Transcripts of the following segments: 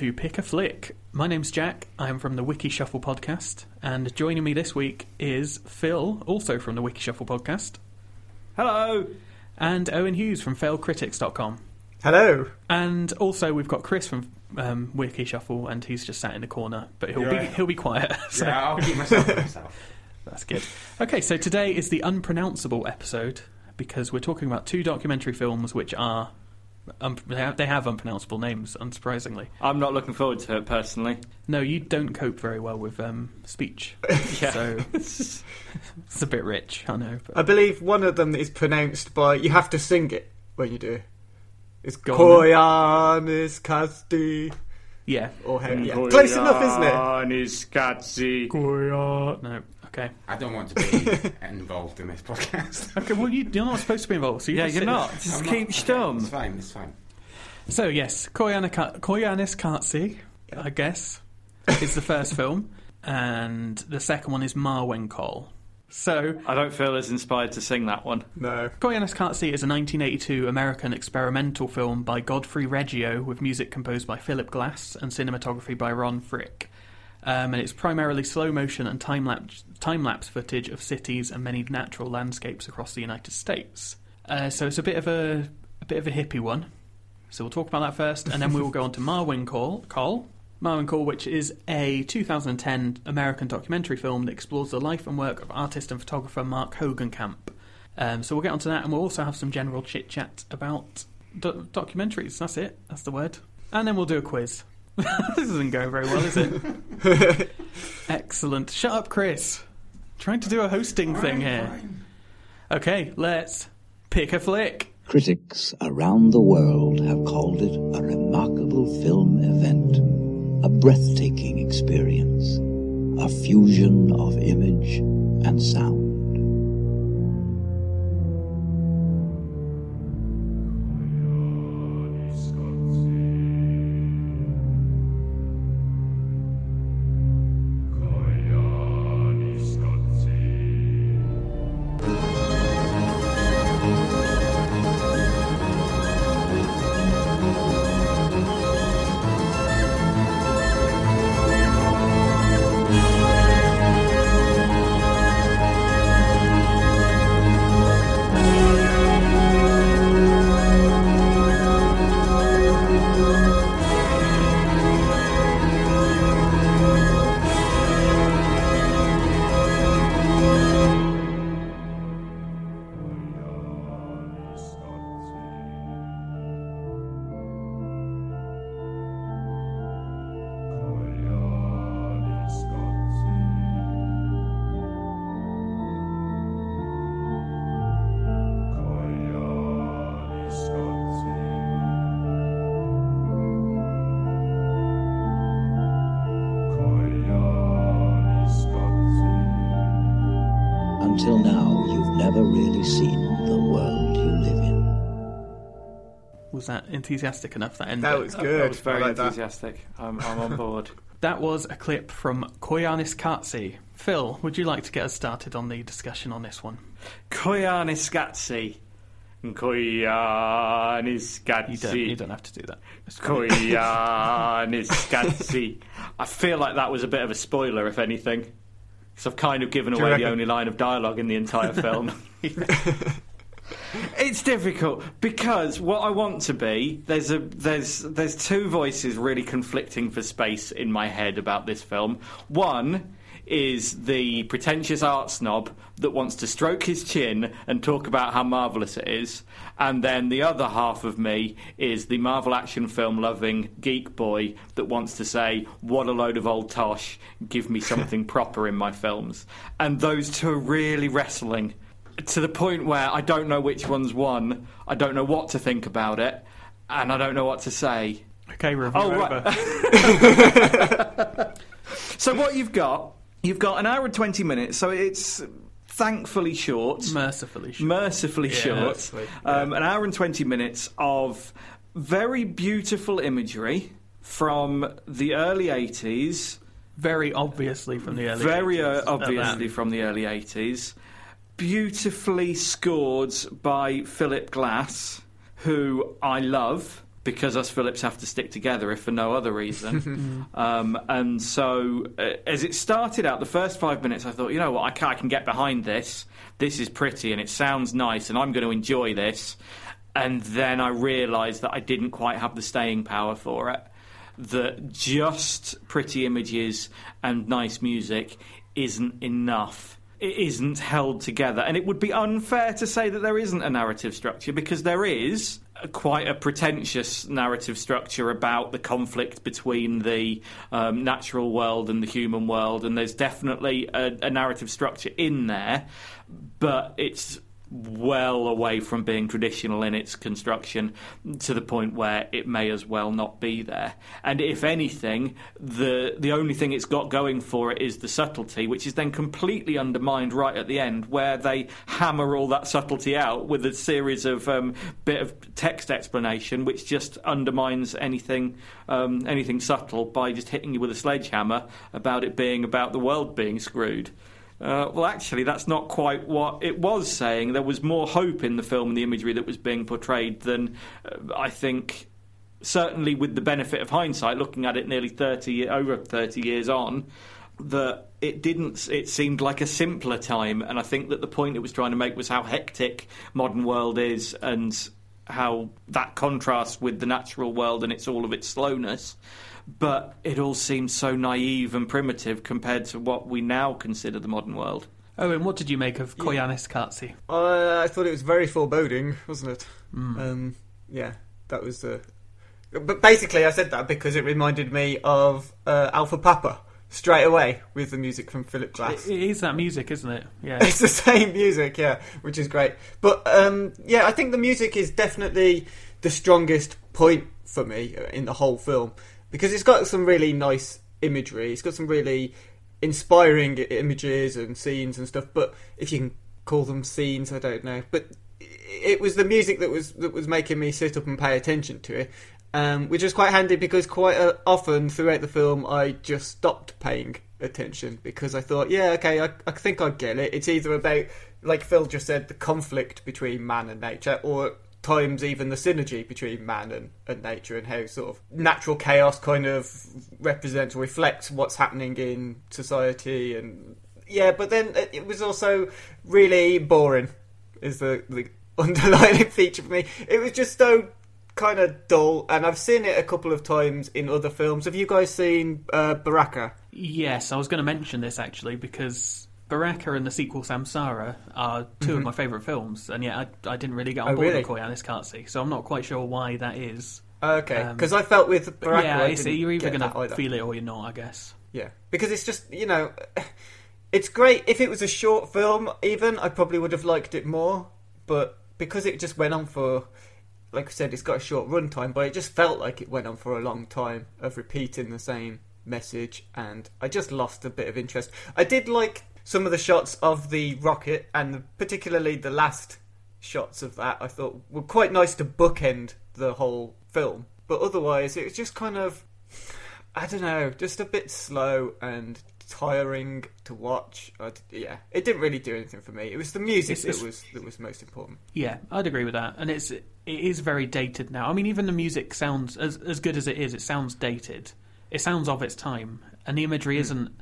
to Pick a Flick. My name's Jack. I'm from the Wiki Shuffle podcast, and joining me this week is Phil, also from the Wiki Shuffle podcast, Hello. and Owen Hughes from failedcritics.com. Hello. And also we've got Chris from um, Wiki Shuffle, and he's just sat in the corner, but he'll be he'll be quiet. so Yeah, I'll keep myself to myself. that's good. Okay, so today is the unpronounceable episode because we're talking about two documentary films which are. Um, they have- they have unpronounceable names, unsurprisingly. I'm not looking forward to it personally. No, you don't cope very well with um, speech, Yeah. so it's a bit rich. I know, but I believe one of them is pronounced by. You have to sing it when you do. it. It's Go Koyanis Kasti. yeah. Or how, yeah. Close enough, isn't it? Koyanis Scazzi. No, okay, I don't want to be involved in this podcast. okay. Well, you, you're not supposed to be involved, so you Yeah, just you're not. Just I'm keep not- stum. It's fine, it's fine. So yes, Koyana- Koyaanisqatsi, I guess, is the first film, and the second one is Marwencol. So I don't feel as inspired to sing that one. No. Koyaanisqatsi is a 1982 American experimental film by Godfrey Reggio with music composed by Philip Glass and cinematography by Ron Fricke. Um, and it's primarily slow motion and time lapse time lapse footage of cities and many natural landscapes across the United States. Uh, so it's a bit of a a bit of a hippie one. So we'll talk about that first, and then we will go on to Marwencol. Call. Marwencol, which is a 2010 American documentary film that explores the life and work of artist and photographer Mark Hogancamp. Um, so we'll get onto that, and we'll also have some general chit chat about do- documentaries. That's it. That's the word. And then we'll do a quiz. this isn't going very well, is it? Excellent. Shut up, Chris. Trying to do a hosting thing here. Okay, let's pick a flick. Critics around the world have called it a remarkable film event, a breathtaking experience, a fusion of image and sound. Was that enthusiastic enough? That end. That bit? was That good. was very like enthusiastic. I'm, I'm on board. That was a clip from Koyaanisqatsi. Phil, would you like to get us started on the discussion on this one? Koyaanisqatsi. Koyaanisqatsi. You don't. You don't have to do that. It's fine. I feel like that was a bit of a spoiler, if anything. Because I've kind of given Do you away the only line of dialogue in the entire film. It's difficult because what I want to be there's a there's there's two voices really conflicting for space in my head about this film. One is the pretentious art snob that wants to stroke his chin and talk about how marvelous it is, and then the other half of me is the Marvel action film loving geek boy that wants to say what a load of old tosh, give me something proper in my films. And those two are really wrestling to the point where I don't know which one's won. I don't know what to think about it, and I don't know what to say. Okay, review Oh, over. right. So what you've got, you've got an hour and twenty minutes. So it's thankfully short, Mercifully short. mercifully Yeah, short. mercifully, Um, an hour and twenty minutes of very beautiful imagery from the early eighties. Very obviously from the early. very 80s, uh, obviously from the early 80s. Beautifully scored by Philip Glass, who I love because us Phillips have to stick together if for no other reason. um, and so, uh, as it started out, the first five minutes, I thought, you know what, I can, I can get behind this. This is pretty and it sounds nice, and I'm going to enjoy this. And then I realised that I didn't quite have the staying power for it that just pretty images and nice music isn't enough. It isn't held together. And it would be unfair to say that there isn't a narrative structure because there is a- quite a pretentious narrative structure about the conflict between the um, natural world and the human world. And there's definitely a, a narrative structure in there, but it's well away from being traditional in its construction to the point where it may as well not be there. And if anything, the the only thing it's got going for it is the subtlety, which is then completely undermined right at the end, where they hammer all that subtlety out with a series of um, bit of text explanation, which just undermines anything um, anything subtle by just hitting you with a sledgehammer about it being about the world being screwed. Uh, well, actually, that's not quite what it was saying. There was more hope in the film and the imagery that was being portrayed than uh, I think. Certainly, with the benefit of hindsight, looking at it nearly thirty over thirty years on, that it didn't. It seemed like a simpler time, and I think that the point it was trying to make was how hectic modern world is, and how that contrasts with the natural world and it's all of its slowness but it all seems so naive and primitive compared to what we now consider the modern world. Owen, what did you make of Koyaanisqatsi? Uh, I thought it was very foreboding, wasn't it? Um, yeah, that was. Uh... But basically, I said that because it reminded me of uh, Alpha Papa straight away with the music from Philip Glass. It is that music, isn't it? Yeah. It's the same music, yeah, which is great. But um, yeah, I think the music is definitely the strongest point for me in the whole film because it's got some really nice imagery. It's got some really inspiring images and scenes and stuff. But if you can call them scenes, I don't know. But it was the music that was that was making me sit up and pay attention to it. Um, which is quite handy because quite uh, often throughout the film I just stopped paying attention because I thought, yeah, okay, I, I think I get it. It's either about, like Phil just said, the conflict between man and nature, or times even the synergy between man and, and nature, and how sort of natural chaos kind of represents or reflects what's happening in society. And yeah, but then it- it was also really boring. Is the the underlying feature for me? It was just so kind of dull, and I've seen it a couple of times in other films. Have you guys seen uh, Baraka? Yes, I was going to mention this actually because Baraka and the sequel Samsara are 2 of my favourite films, and yet I, I didn't really get on Mm-hmm. Oh, board really? with Koyaanisqatsi, so I'm not quite sure why that is. Okay, Um, because I felt with Baraka, yeah, I didn't you're either going to feel it or you're not, I guess. Yeah, because it's just you know, it's great if it was a short film. Even I probably would have liked it more, but because it just went on for, like I said, it's got a short runtime, but it just felt like it went on for a long time of repeating the same message, and I just lost a bit of interest. I did like Some of the shots of the rocket, and particularly the last shots of that, I thought were quite nice to bookend the whole film. But otherwise, it was just kind of, I don't know, just a bit slow and tiring to watch. I yeah, it didn't really do anything for me. It was the music It's- it's- that was that was most important. Yeah, I'd agree with that. And it's it is very dated now. I mean, even the music sounds as as good as it is. It sounds dated. It sounds of its time, and the imagery Hmm. isn't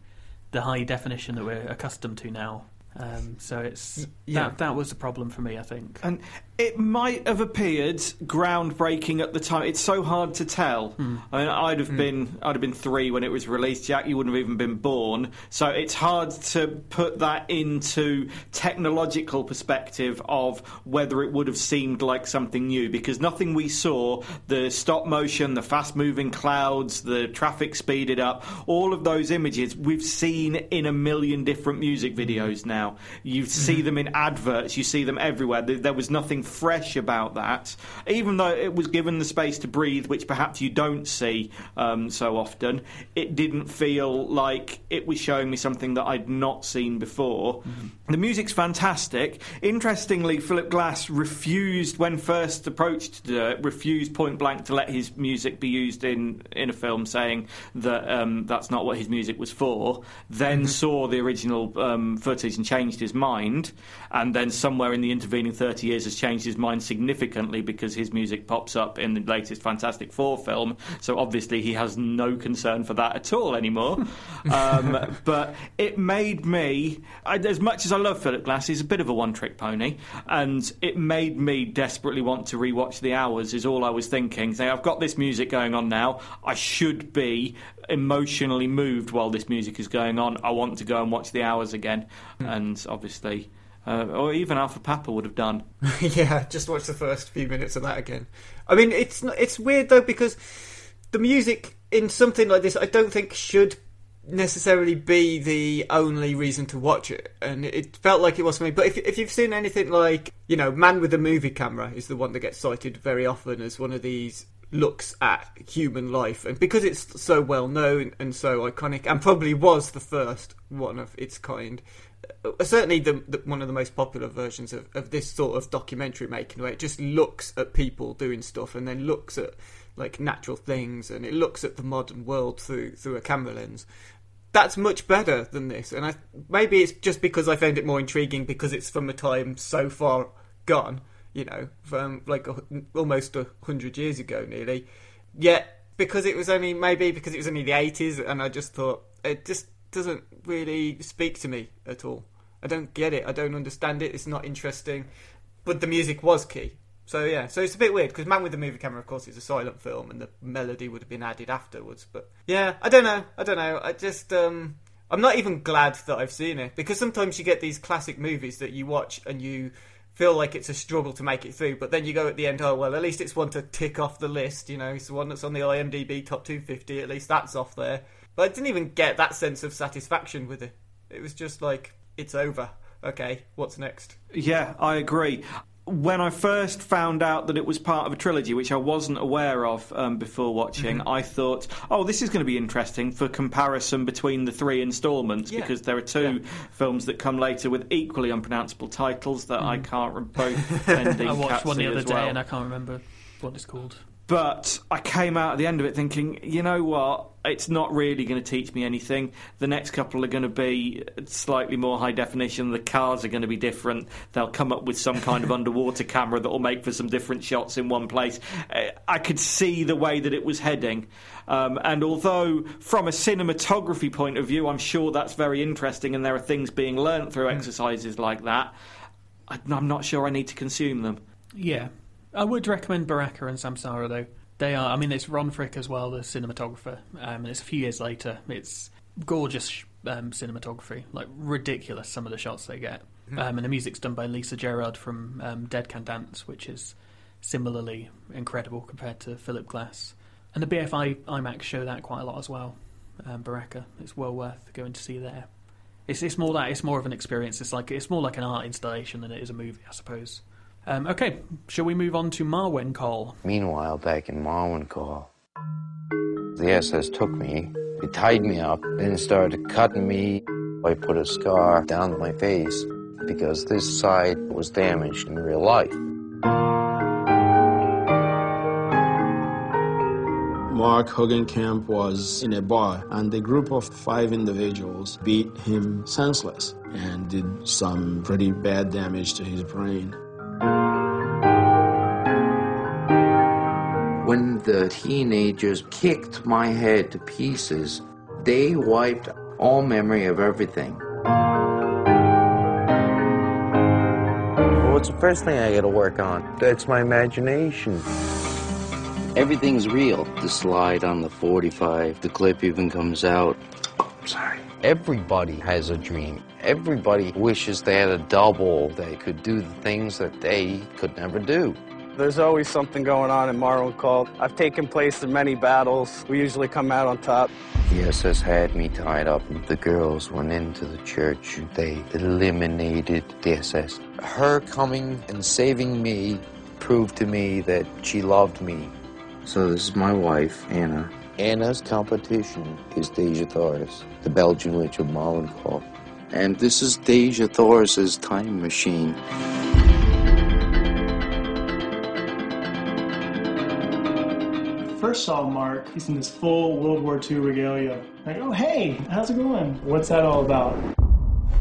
the high definition that we're accustomed to now. Um, so it's yeah. that that was the problem for me. I think. And it might have appeared groundbreaking at the time. It's so hard to tell. Hmm. I mean, I'd have hmm. been I'd have been three when it was released. Jack, you wouldn't have even been born. So it's hard to put that into technological perspective of whether it would have seemed like something new because nothing we saw, the stop motion, the fast moving clouds, the traffic speeded up, all of those images we've seen in a million different music hmm. videos now. You see them in adverts, you see them everywhere. There, there was nothing fresh about that, even though it was given the space to breathe, which perhaps you don't see um, so often. It didn't feel like it was showing me something that I'd not seen before. The music's fantastic. Interestingly, Philip Glass refused, when first approached to do it, refused point blank to let his music be used in, in a film, saying that um, that's not what his music was for. Then saw the original um, footage and changed his mind, and then somewhere in the intervening 30 years has changed his mind significantly because his music pops up in the latest Fantastic Four film. So obviously he has no concern for that at all anymore. um, but it made me, I, as much as I love Philip Glass, he's a bit of a one-trick pony, and it made me desperately want to rewatch The Hours. Is all I was thinking. Saying I've got this music going on now. I should be emotionally moved while this music is going on. I want to go and watch The Hours again, and obviously. Uh, or even Alpha Papa would have done. yeah, just watch the first few minutes of that again. I mean, it's not, it's weird though because the music in something like this, I don't think should necessarily be the only reason to watch it, and it felt like it was for me. But if if you've seen anything like you know, Man with the Movie Camera is the one that gets cited very often as one of these looks at human life, and because it's so well known and so iconic, and probably was the first one of its kind. Certainly, the, the one of the most popular versions of, of this sort of documentary making, where it just looks at people doing stuff and then looks at like natural things, and it looks at the modern world through through a camera lens. That's much better than this, and I maybe it's just because I found it more intriguing because it's from a time so far gone, you know, from like a, almost a hundred years ago, nearly. Yet because it was only maybe because it was only the eighties, and I just thought it just doesn't really speak to me at all. I don't get it. I don't understand it. It's not interesting. But the music was key. So yeah, so it's a bit weird because Man with the Movie Camera, of course, is a silent film, and the melody would have been added afterwards. But yeah, I don't know. I don't know. I just um, I'm not even glad that I've seen it because sometimes you get these classic movies that you watch and you feel like it's a struggle to make it through, but then you go at the end, oh well, at least it's one to tick off the list. You know, it's the one that's on the IMDb top 250. At least that's off there. But I didn't even get that sense of satisfaction with it. It was just like it's over. Okay, what's next? Yeah, I agree. When I first found out that it was part of a trilogy, which I wasn't aware of um, before watching, Mm-hmm. I thought, oh, this is going to be interesting for comparison between the three instalments Yeah. because there are two films that come later with equally unpronounceable titles that I can't re- both Mm. I watched one the other day well. and I can't remember what it's called. But I came out at the end of it thinking, you know what? It's not really going to teach me anything. The next couple are going to be slightly more high definition. The cars are going to be different. They'll come up with some kind of underwater camera that will make for some different shots in one place. I could see the way that it was heading. Um, and although, from a cinematography point of view, I'm sure that's very interesting and there are things being learnt through exercises like that, I'm not sure I need to consume them. Yeah, I would recommend Baraka and Samsara though. They are. I mean, it's Ron Fricke as well, the cinematographer, um, and it's a few years later. It's gorgeous um, cinematography, like ridiculous. Some of the shots they get, um, and the music's done by Lisa Gerrard from um, Dead Can Dance, which is similarly incredible compared to Philip Glass. And the BFI IMAX show that quite a lot as well. Um, Baraka, it's well worth going to see there. It's it's more that it's more of an experience. It's like it's more like an art installation than it is a movie, I suppose. Um, okay, shall we move on to Marwencol? Meanwhile, back in Marwencol, the SS took me. They tied me up, then started cutting me. I put a scar down my face because this side was damaged in real life. Mark Hogancamp was in a bar, and a group of five individuals beat him senseless and did some pretty bad damage to his brain. When the teenagers kicked my head to pieces, they wiped all memory of everything. What's the first thing I gotta work on? That's my imagination. Everything's real. The slide on the 45, the clip even comes out. Sorry. Everybody has a dream. Everybody wishes they had a double They could do the things that they could never do. There's always something going on in Marwencol. I've taken place in many battles. We usually come out on top. The SS had me tied up. The girls went into the church. They eliminated the SS. Her coming and saving me proved to me that she loved me. So this is my wife, Anna. Anna's competition is Deja Thoris, the Belgian witch of Marlin Call. And this is Deja Thoris's time machine. First saw Mark, he's in this full World War II regalia. Like, oh hey, how's it going? What's that all about?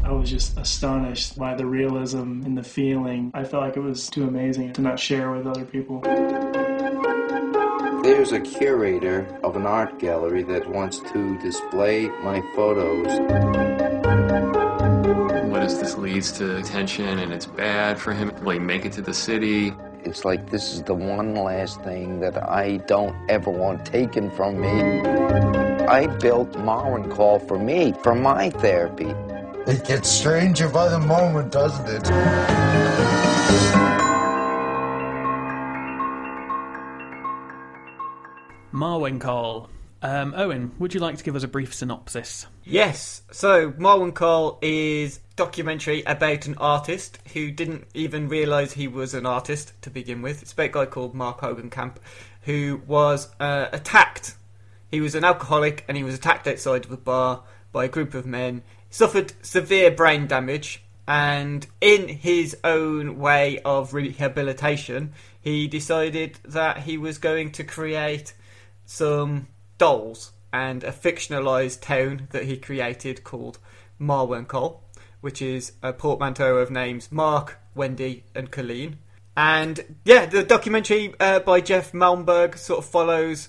I was just astonished by the realism and the feeling. I felt like it was too amazing to not share with other people. There's a curator of an art gallery that wants to display my photos. What if this leads to tension and it's bad for him? Will he make it to the city? It's like this is the one last thing that I don't ever want taken from me. I built Marwencol for me, for my therapy. It gets stranger by the moment, doesn't it? Marwencol. Um, Owen, would you like to give us a brief synopsis? Yes. So, Marwencol is documentary about an artist who didn't even realise he was an artist to begin with. It's about a guy called Mark Hogancamp who was uh, attacked. He was an alcoholic and he was attacked outside of a bar by a group of men. Suffered severe brain damage and in his own way of rehabilitation, he decided that he was going to create some dolls and a fictionalized town that he created called Marwencol, which is a portmanteau of names Mark, Wendy, and Colleen. And yeah, the documentary uh, by Jeff Malmberg sort of follows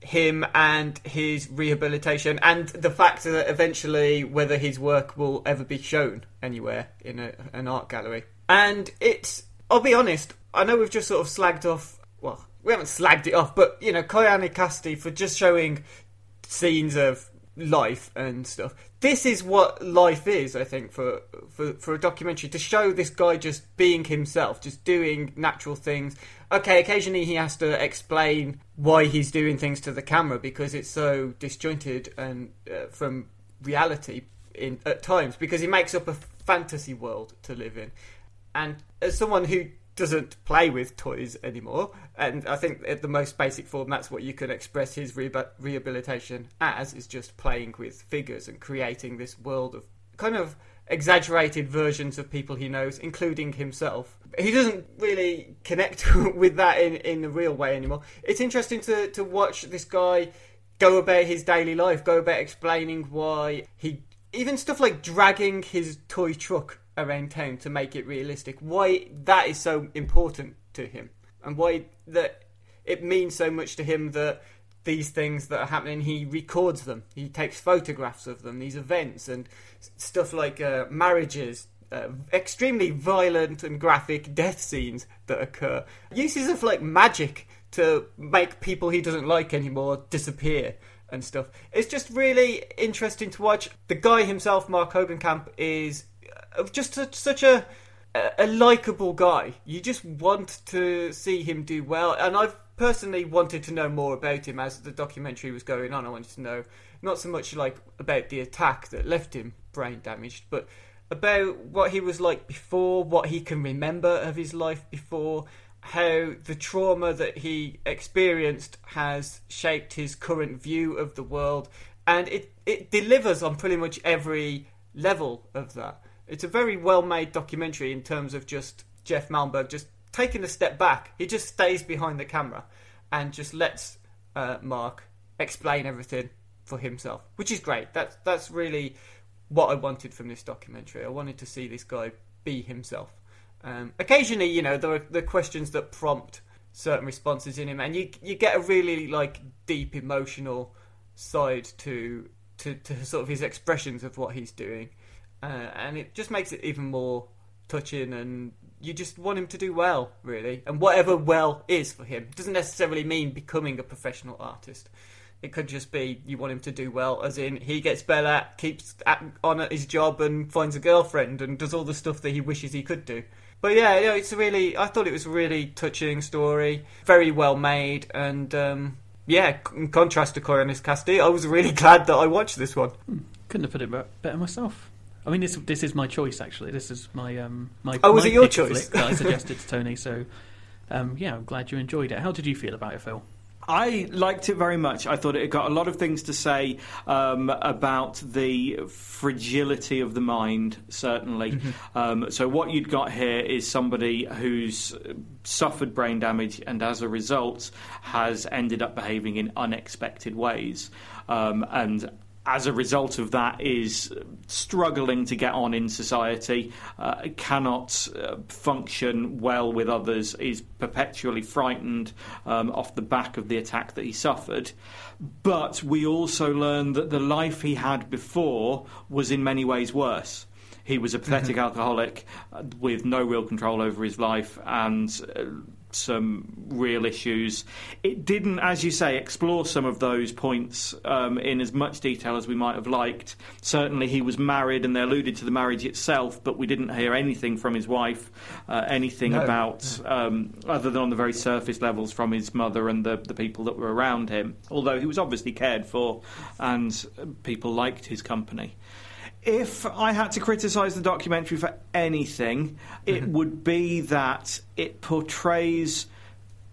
him and his rehabilitation and the fact that eventually whether his work will ever be shown anywhere in a, an art gallery. And it's, I'll be honest, I know we've just sort of slagged off, well, we haven't slagged it off, but you know, Koyaanisqatsi for just showing scenes of life and stuff. This is what life is, I think, for, for for a documentary to show this guy just being himself, just doing natural things. Okay, occasionally he has to explain why he's doing things to the camera because it's so disjointed and uh, from reality in at times because he makes up a fantasy world to live in. And as someone who doesn't play with toys anymore. And I think at the most basic form, that's what you can express his re- rehabilitation as, is just playing with figures and creating this world of kind of exaggerated versions of people he knows, including himself. He doesn't really connect with that in, in the real way anymore. It's interesting to, to watch this guy go about his daily life, go about explaining why he. Even stuff like dragging his toy truck around town to make it realistic. Why that is so important to him, and why that it means so much to him that these things that are happening, he records them. He takes photographs of them, these events, and stuff like uh, marriages, uh, extremely violent and graphic death scenes that occur. Uses of like magic to make people he doesn't like anymore disappear and stuff. It's just really interesting to watch. The guy himself, Mark Hogancamp, is just a, such a a likable guy. You just want to see him do well, and I've personally wanted to know more about him as the documentary was going on. I wanted to know not so much like about the attack that left him brain damaged, but about what he was like before, what he can remember of his life before, how the trauma that he experienced has shaped his current view of the world, and it it delivers on pretty much every level of that. It's a very well made documentary in terms of just Jeff Malmberg just taking a step back. He just stays behind the camera and just lets uh, Mark explain everything for himself, which is great. That's that's really what I wanted from this documentary. I wanted to see this guy be himself. Um, occasionally, you know, there are the questions that prompt certain responses in him, and you you get a really like deep emotional side to to, to sort of his expressions of what he's doing, uh, and it just makes it even more touching and you just want him to do well, really. And whatever well is for him doesn't necessarily mean becoming a professional artist. It could just be you want him to do well, as in he gets better, keeps on at his job, and finds a girlfriend, and does all the stuff that he wishes he could do. But yeah, you know, it's really. I thought it was a really touching story, very well made, and um, yeah, in contrast to Koyaanisqatsi, I was really glad that I watched this one. Couldn't have put it better myself. I mean, this this is my choice actually. This is my um my. Oh, was my it your choice? that I suggested to Tony. So, um, yeah, I'm glad you enjoyed it. How did you feel about it, Phil? I liked it very much. I thought it got a lot of things to say um, about the fragility of the mind, certainly. Mm-hmm. Um, so, what you'd got here is somebody who's suffered brain damage and as a result has ended up behaving in unexpected ways. Um, and as a result of that, is struggling to get on in society, uh, cannot uh, function well with others, is perpetually frightened um, off the back of the attack that he suffered. But we also learn that the life he had before was in many ways worse. He was a pathetic alcoholic uh, with no real control over his life and uh, some real issues. It didn't, as you say, explore some of those points um, in as much detail as we might have liked. Certainly, he was married, and they alluded to the marriage itself, but we didn't hear anything from his wife, uh, anything No. about, um, other than on the very surface levels, from his mother and the, the people that were around him. Although he was obviously cared for, and people liked his company. If I had to criticise the documentary for anything, it mm-hmm. would be that it portrays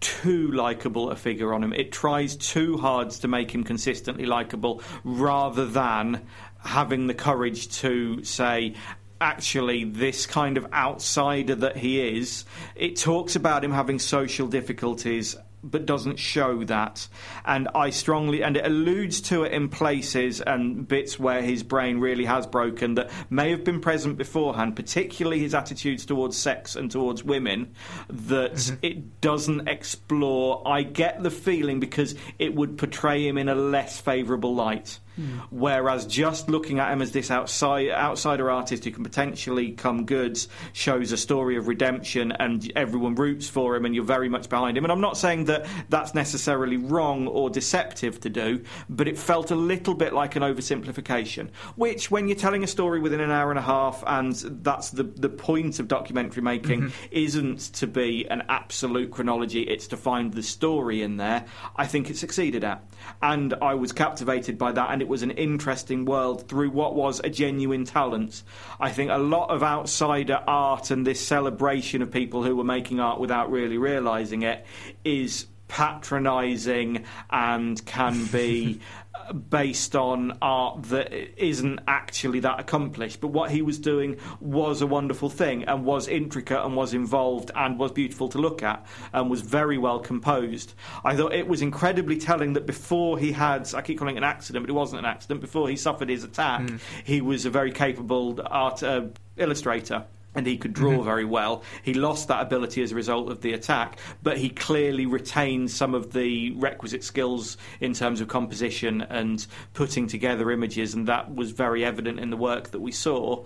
too likable a figure on him. It tries too hard to make him consistently likable rather than having the courage to say, actually, this kind of outsider that he is, it talks about him having social difficulties. But doesn't show that, and I strongly and it alludes to it in places and bits where his brain really has broken that may have been present beforehand, particularly his attitudes towards sex and towards women. That mm-hmm. it doesn't explore. I get the feeling because it would portray him in a less favourable light. Whereas just looking at him as this outside, outsider artist who can potentially come goods shows a story of redemption and everyone roots for him and you're very much behind him. And I'm not saying that that's necessarily wrong or deceptive to do, but it felt a little bit like an oversimplification. Which, when you're telling a story within an hour and a half, and that's the, the point of documentary making, mm-hmm. isn't to be an absolute chronology, it's to find the story in there, I think it succeeded at. And I was captivated by that, and it was an interesting world through what was a genuine talent. I think a lot of outsider art and this celebration of people who were making art without really realizing it is patronising and can be based on art that isn't actually that accomplished. But what he was doing was a wonderful thing and was intricate and was involved and was beautiful to look at and was very well composed. I thought it was incredibly telling that before he had, I keep calling it an accident, but it wasn't an accident, before he suffered his attack, he was a very capable art uh, illustrator and he could draw Mhm. very well. He lost that ability as a result of the attack, but he clearly retained some of the requisite skills in terms of composition and putting together images, and that was very evident in the work that we saw.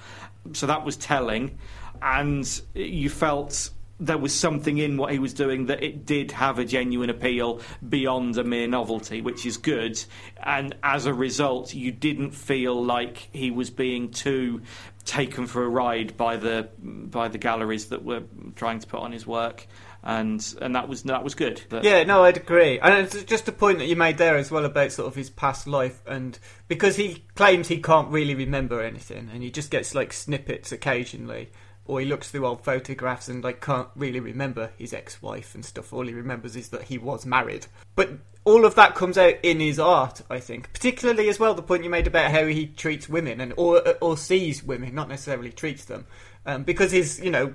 So that was telling, and you felt there was something in what he was doing that it did have a genuine appeal beyond a mere novelty, which is good. And as a result, you didn't feel like he was being too taken for a ride by the by the galleries that were trying to put on his work. And and that was that was good. Yeah, no, I'd agree. And it's just a point that you made there as well about sort of his past life, and because he claims he can't really remember anything, and he just gets like snippets occasionally. Or he looks through old photographs and like can't really remember his ex-wife and stuff. All he remembers is that he was married. But all of that comes out in his art, I think. Particularly as well the point you made about how he treats women and or or sees women, not necessarily treats them, um, because his you know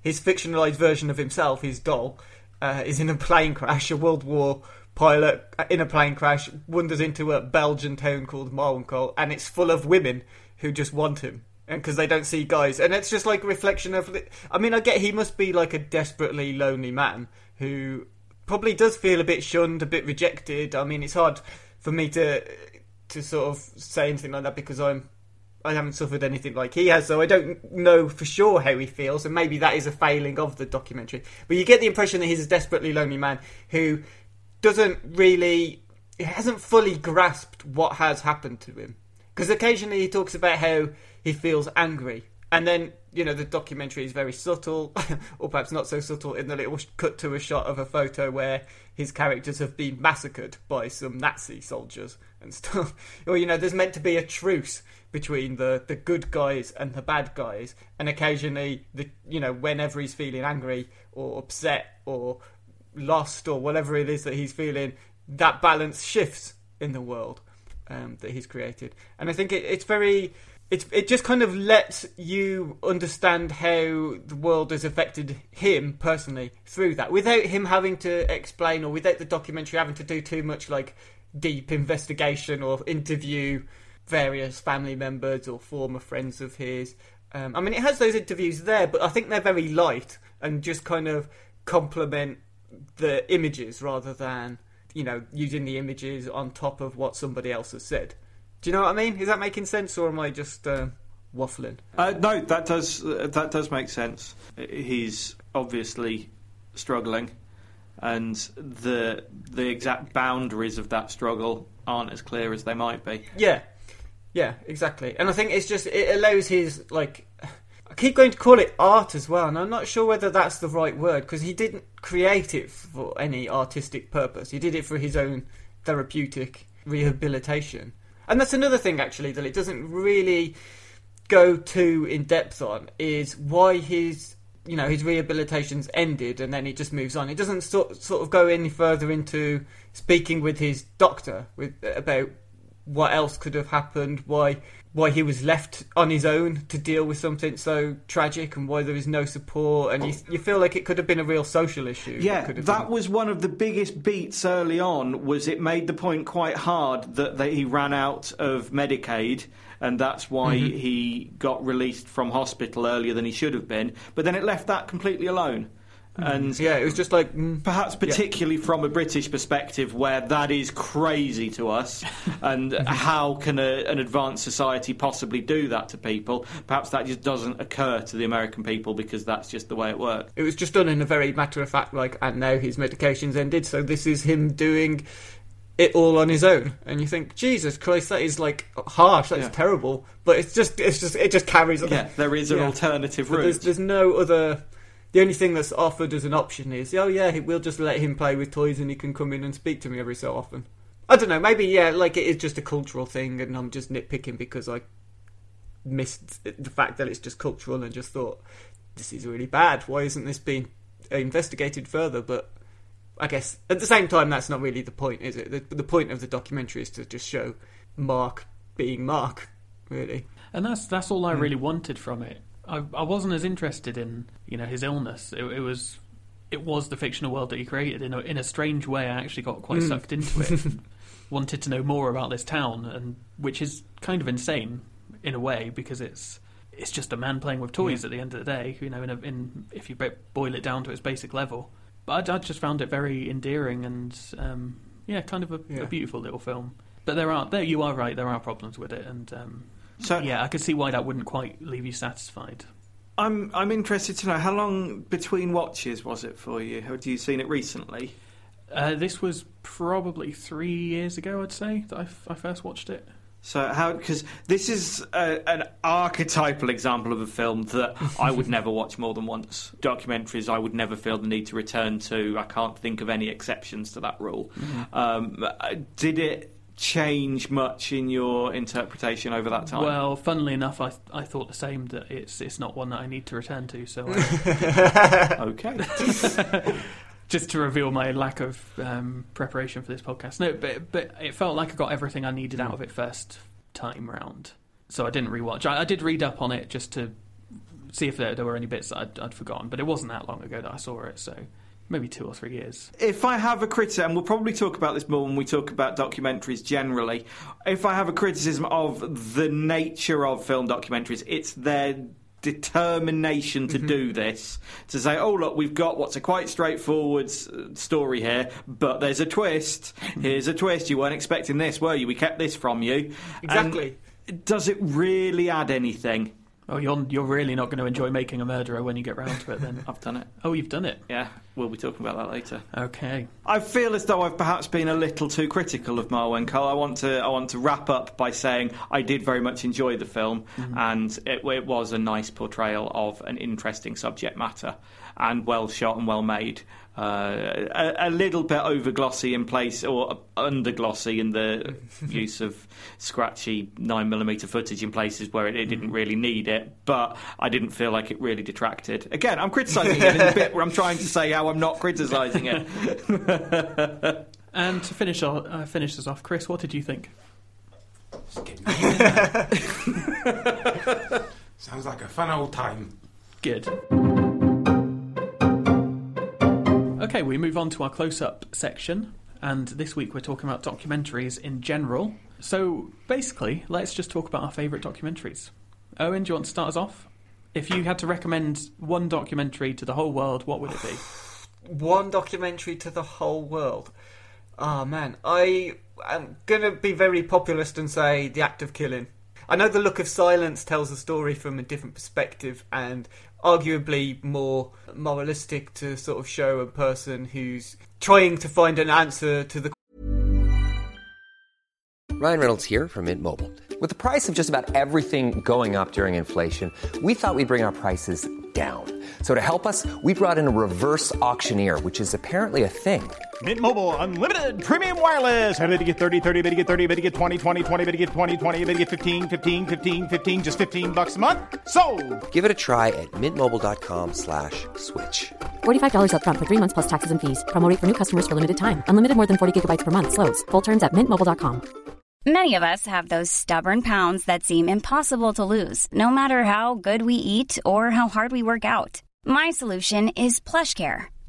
his fictionalized version of himself, his doll, uh, is in a plane crash, a World War pilot in a plane crash wanders into a Belgian town called Marwencol, and it's full of women who just want him and because they don't see guys. And it's just like a reflection of i mean i get he must be like a desperately lonely man who probably does feel a bit shunned a bit rejected. I mean it's hard for me to to sort of say anything like that because i'm i haven't suffered anything like he has so i don't know for sure how he feels and maybe that is a failing of the documentary. But you get the impression that he's a desperately lonely man who doesn't really hasn't fully grasped what has happened to him. Because occasionally he talks about how he feels angry. And then, you know, the documentary is very subtle, or perhaps not so subtle, in that it will cut to a shot of a photo where his characters have been massacred by some Nazi soldiers and stuff. or, you know, there's meant to be a truce between the, the good guys and the bad guys. And occasionally, the you know, whenever he's feeling angry or upset or lost or whatever it is that he's feeling, that balance shifts in the world um, that he's created. And I think it, it's very it's it just kind of lets you understand how the world has affected him personally through that without him having to explain or without the documentary having to do too much like deep investigation or interview various family members or former friends of his. Um, i mean it has those interviews there but i think they're very light and just kind of complement the images rather than you know using the images on top of what somebody else has said do you know what I mean? Is that making sense, or am I just uh, waffling? Uh, no, that does uh, that does make sense. He's obviously struggling, and the the exact boundaries of that struggle aren't as clear as they might be. Yeah, yeah, exactly. And I think it's just it allows his like. I keep going to call it art as well, and I'm not sure whether that's the right word because he didn't create it for any artistic purpose. He did it for his own therapeutic rehabilitation. And that's another thing, actually, that it doesn't really go too in depth on is why his you know his rehabilitation's ended and then he just moves on. It doesn't sort sort of go any further into speaking with his doctor with about what else could have happened, why why he was left on his own to deal with something so tragic and why there is no support. And you, you feel like it could have been a real social issue yeah that, that was one of the biggest beats early on was it made the point quite hard that, that he ran out of medicaid and that's why mm-hmm. he got released from hospital earlier than he should have been. But then it left that completely alone and yeah, it was just like mm, perhaps particularly yeah. from a British perspective, where that is crazy to us, and how can a, an advanced society possibly do that to people? Perhaps that just doesn't occur to the American people because that's just the way it works. It was just done in a very matter of fact, like, and now his medication's ended, so this is him doing it all on his own, and you think, Jesus Christ, that is like harsh, that's yeah. terrible. But it's just, it's just, it just carries on. Yeah, there is an yeah. alternative route. There's, there's no other the only thing that's offered as an option is, oh yeah, we'll just let him play with toys and he can come in and speak to me every so often. I don't know, maybe yeah, like it is just a cultural thing, and I'm just nitpicking because I missed the fact that it's just cultural and just thought this is really bad. Why isn't this being investigated further? But I guess at the same time, that's not really the point, is it? The, the point of the documentary is to just show Mark being Mark, really. And that's that's all I hmm. really wanted from it. I, I wasn't as interested in you know his illness. It, it, was it was the fictional world that he created. In a, in a strange way, I actually got quite mm. sucked into it. wanted to know more about this town, and which is kind of insane in a way because it's it's just a man playing with toys yeah. at the end of the day. You know, in, a, in if you boil it down to its basic level. But I, I just found it very endearing and um, yeah, kind of a, yeah. a, beautiful little film. But there are there you are right. There are problems with it, and um, so yeah, I could see why that wouldn't quite leave you satisfied. I'm I'm interested to know how long between watches was it for you? Have you seen it recently? Uh, this was probably three years ago, I'd say that I, f- I first watched it. So how? Because this is a, an archetypal example of a film that I would never watch more than once. Documentaries I would never feel the need to return to. I can't think of any exceptions to that rule. Mm-hmm. Um, did it change much in your interpretation over that time? Well, funnily enough, I I thought the same that it's it's not one that I need to return to. So I, okay. just to reveal my lack of um, preparation for this podcast. No, but but it felt like I got everything I needed out of it first time round. So I didn't rewatch. I, I did read up on it just to see if there, there were any bits that I'd, I'd forgotten. But it wasn't that long ago that I saw it, so maybe two or three years. If I have a criticism, and we'll probably talk about this more when we talk about documentaries generally. If I have a criticism of the nature of film documentaries, it's their determination to mm-hmm. do this. To say oh look we've got what's a quite straightforward uh, story here but there's a twist. Mm-hmm. Here's a twist. You weren't expecting this were you? We kept this from you. Exactly. And does it really add anything Oh, you're you're really not going to enjoy making a murderer when you get round to it. Then I've done it. Oh, you've done it. Yeah, we'll be talking about that later. Okay. I feel as though I've perhaps been a little too critical of Marwencol. I want to I want to wrap up by saying I did very much enjoy the film, mm-hmm. and it, it was a nice portrayal of an interesting subject matter, and well shot and well made. Uh, a, a little bit over glossy in place, or under glossy in the use of scratchy nine millimeter footage in places where it, it didn't really need it. But I didn't feel like it really detracted. Again, I'm criticising it in the bit where I'm trying to say how I'm not criticising it. And to finish o- uh, finish us off, Chris, what did you think? Sounds like a fun old time. Good. Okay, we move on to our close up section, and this week we're talking about documentaries in general. So basically, let's just talk about our favourite documentaries. Owen, do you want to start us off? If you had to recommend one documentary to the whole world, what would it be? One documentary to the whole world. Oh man, I am gonna be very populist and say The Act of Killing. I know The Look of Silence tells a story from a different perspective and arguably more moralistic to sort of show a person who's trying to find an answer to the Ryan Reynolds here from Mint Mobile. With the price of just about everything going up during inflation, we thought we'd bring our prices down. So to help us, we brought in a reverse auctioneer, which is apparently a thing. Mint Mobile unlimited premium wireless. Ready to get 30, 30, bit to get 30, bit to get 20, 20, 20, bit to get 20, 20, bit to get 15, 15, 15, 15 just 15 bucks a month. So, Give it a try at mintmobile.com slash switch. $45 upfront for three months plus taxes and fees. Promo rate for new customers for limited time. Unlimited more than 40 gigabytes per month. Slows. Full terms at mintmobile.com. Many of us have those stubborn pounds that seem impossible to lose, no matter how good we eat or how hard we work out. My solution is PlushCare.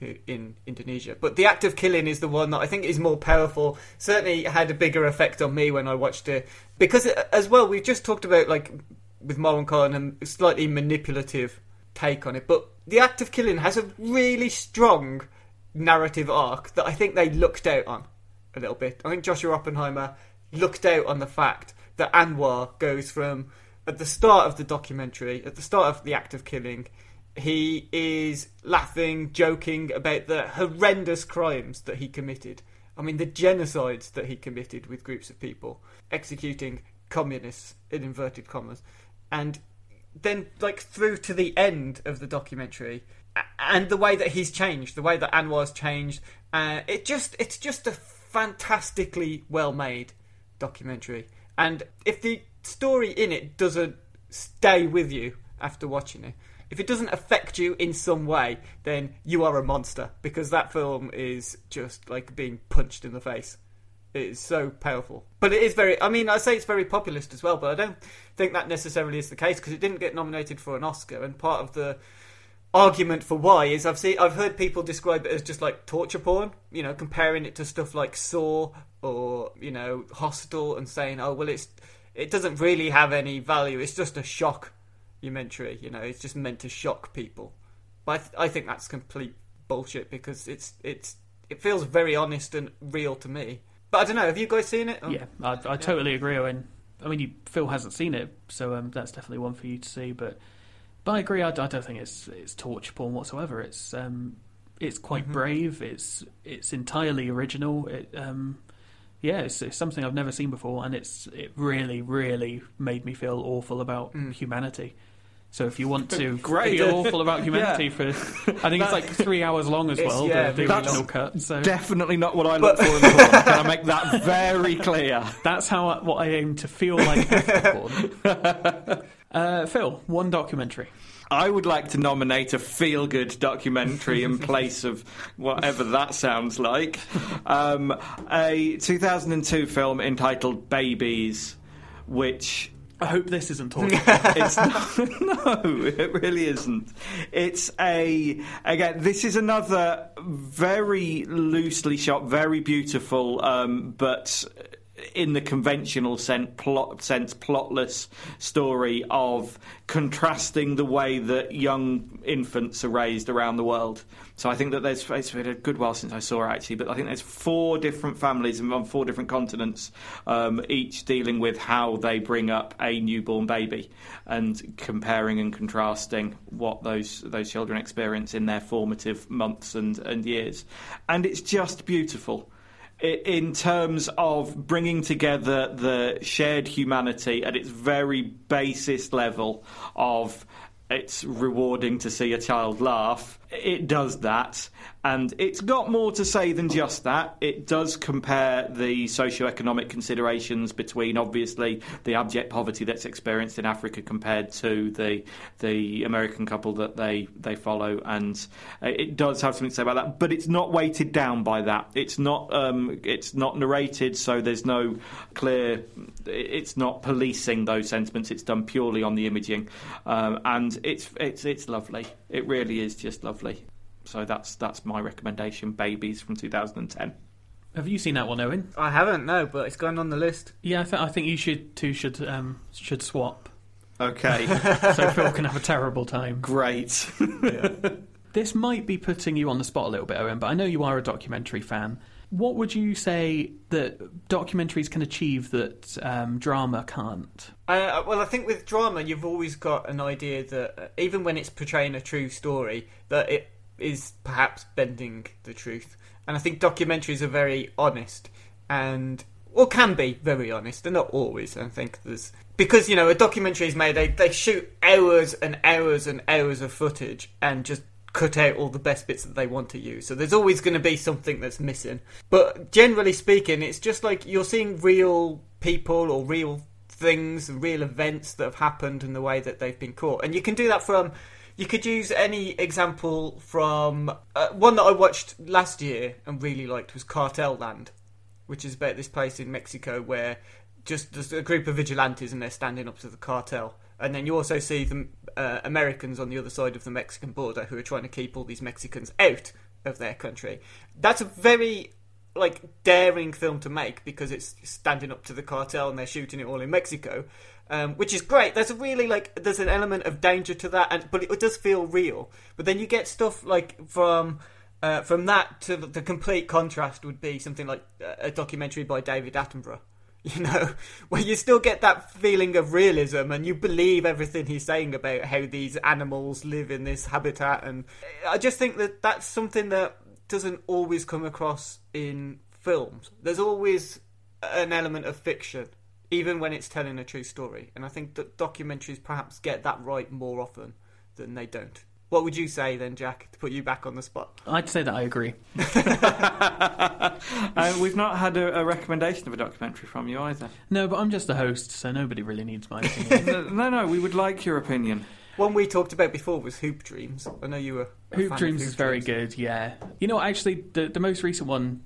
in Indonesia. But the act of killing is the one that I think is more powerful. Certainly had a bigger effect on me when I watched it because uh, as well we've just talked about like with Marwencol and a slightly manipulative take on it. But the act of killing has a really strong narrative arc that I think they looked out on a little bit. I think Joshua Oppenheimer looked out on the fact that Anwar goes from at the start of the documentary, at the start of the act of killing, he is laughing, joking about the horrendous crimes that he committed. I mean, the genocides that he committed with groups of people, executing communists in inverted commas, and then like through to the end of the documentary, and the way that he's changed, the way that Anwar's changed, uh, it just it's just a fantastically well made documentary. And if the story in it doesn't stay with you after watching it, if it doesn't affect you in some way, then you are a monster because that film is just like being punched in the face. It is so powerful. But it is very, I mean, I say it's very populist as well, but I don't think that necessarily is the case because it didn't get nominated for an Oscar. And part of the argument for why is I've seen, I've heard people describe it as just like torture porn, you know, comparing it to stuff like Saw or, you know, Hostel and saying, oh, well, it's, it doesn't really have any value. It's just a shock documentary, you know, it's just meant to shock people. But I, th- I think that's complete bullshit because it's, it's, it feels very honest and real to me. But I don't know. Have you guys seen it? Or- Yeah, I, I totally agree. I mean, I mean, you, Phil hasn't seen it, so um, that's definitely one for you to see. But, but I agree. I, I don't think it's it's torture porn whatsoever. It's um, it's quite Mhm. brave. It's it's entirely original. It um, yeah, it's, it's something I've never seen before, and it's it really, really made me feel awful about Mm. humanity. So if you want to Great. feel awful about humanity Yeah. for, I think it's like three hours long as well. yeah, the, the original cut. So Definitely not what I look for in porn. Can I make that very clear? That's how I, what I aim to feel like after. Uh, Phil, one documentary. I would like to nominate a feel good documentary in place of whatever that sounds like. Um, a 2002 film entitled Babies, which. I hope this isn't talking. it's not, no, it really isn't. It's a again. This is another very loosely shot, very beautiful, um, but in the conventional sense, plot, sense, plotless story of contrasting the way that young infants are raised around the world. So I think that there's it's been a good while since I saw it actually, but I think there's four different families on four different continents, um, each dealing with how they bring up a newborn baby and comparing and contrasting what those those children experience in their formative months and, and years, and it's just beautiful in terms of bringing together the shared humanity at its very basest level of it's rewarding to see a child laugh. It does that, and it's got more to say than just that. It does compare the socio-economic considerations between, obviously, the abject poverty that's experienced in Africa compared to the the American couple that they they follow, and it does have something to say about that. But it's not weighted down by that. It's not um, it's not narrated, so there's no clear. It's not policing those sentiments. It's done purely on the imaging, um, and it's it's it's lovely. It really is just lovely. So that's that's my recommendation. Babies from 2010. Have you seen that one, Owen? I haven't, no, but it's going on the list. Yeah, I, th- I think you should two should um, should swap. Okay. so Phil can have a terrible time. Great. This might be putting you on the spot a little bit, Owen, but I know you are a documentary fan. What would you say that documentaries can achieve that um, drama can't? Uh, well, I think with drama, you've always got an idea that uh, even when it's portraying a true story, that it is perhaps bending the truth. And I think documentaries are very honest and, or can be very honest. They're not always. I think there's because you know a documentary is made. They they shoot hours and hours and hours of footage and just cut out all the best bits that they want to use. So there's always going to be something that's missing. But generally speaking, it's just like you're seeing real people or real things real events that have happened and the way that they've been caught. And you can do that from. You could use any example from uh, one that I watched last year and really liked was Cartel Land, which is about this place in Mexico where just there's a group of vigilantes and they're standing up to the cartel. And then you also see the uh, Americans on the other side of the Mexican border who are trying to keep all these Mexicans out of their country. That's a very like daring film to make because it's standing up to the cartel and they're shooting it all in Mexico, um, which is great. There's a really like there's an element of danger to that, and but it, does feel real. But then you get stuff like from. Uh, from that to the, the complete contrast would be something like a documentary by David Attenborough, you know, where you still get that feeling of realism and you believe everything he's saying about how these animals live in this habitat. And I just think that that's something that doesn't always come across in films. There's always an element of fiction, even when it's telling a true story. And I think that documentaries perhaps get that right more often than they don't. What would you say then, Jack, to put you back on the spot? I'd say that I agree. uh, we've not had a, a recommendation of a documentary from you either. No, but I'm just the host, so nobody really needs my opinion. no, no, we would like your opinion. One we talked about before was Hoop Dreams. I know you were. a fan Hoop of Dreams is very good, yeah. You know, actually, the the most recent one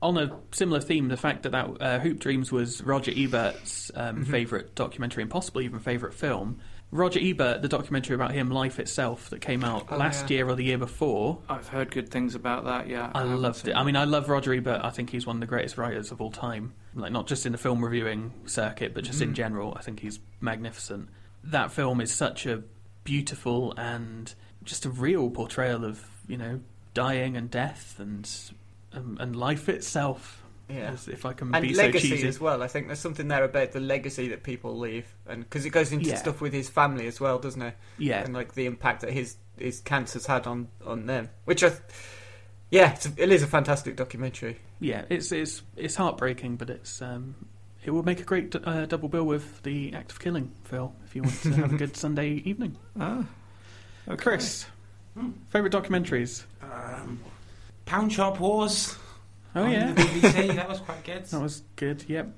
on a similar theme, the fact that, that uh, Hoop Dreams was Roger Ebert's um, Mhm. favourite documentary and possibly even favourite film. Roger Ebert, the documentary about him, Life Itself, that came out Oh, last yeah. year or the year before. I've heard good things about that. Yeah, I haven't loved seen it. I mean, I love Roger Ebert. I think he's one of the greatest writers of all time. Like, not just in the film reviewing circuit, but just in Mhm. general. I think he's magnificent. That film is such a beautiful and just a real portrayal of, you know, dying and death and um, and life itself. Yeah. If I can and be legacy so cheesy. as well. I think there's something there about the legacy that people leave, and because it goes into Yeah. stuff with his family as well, doesn't it? Yeah. and like the impact that his his cancer's had on on them, which I, th- yeah, it's a, it is a fantastic documentary. Yeah, it's it's it's heartbreaking, but it's um, it will make a great uh, double bill with the Act of Killing, Phil. If you want to have a good Sunday evening. Ah, Chris, favorite documentaries? Um, Pound Shop Wars. Oh yeah, BBC. that was quite good. That was good. Yep.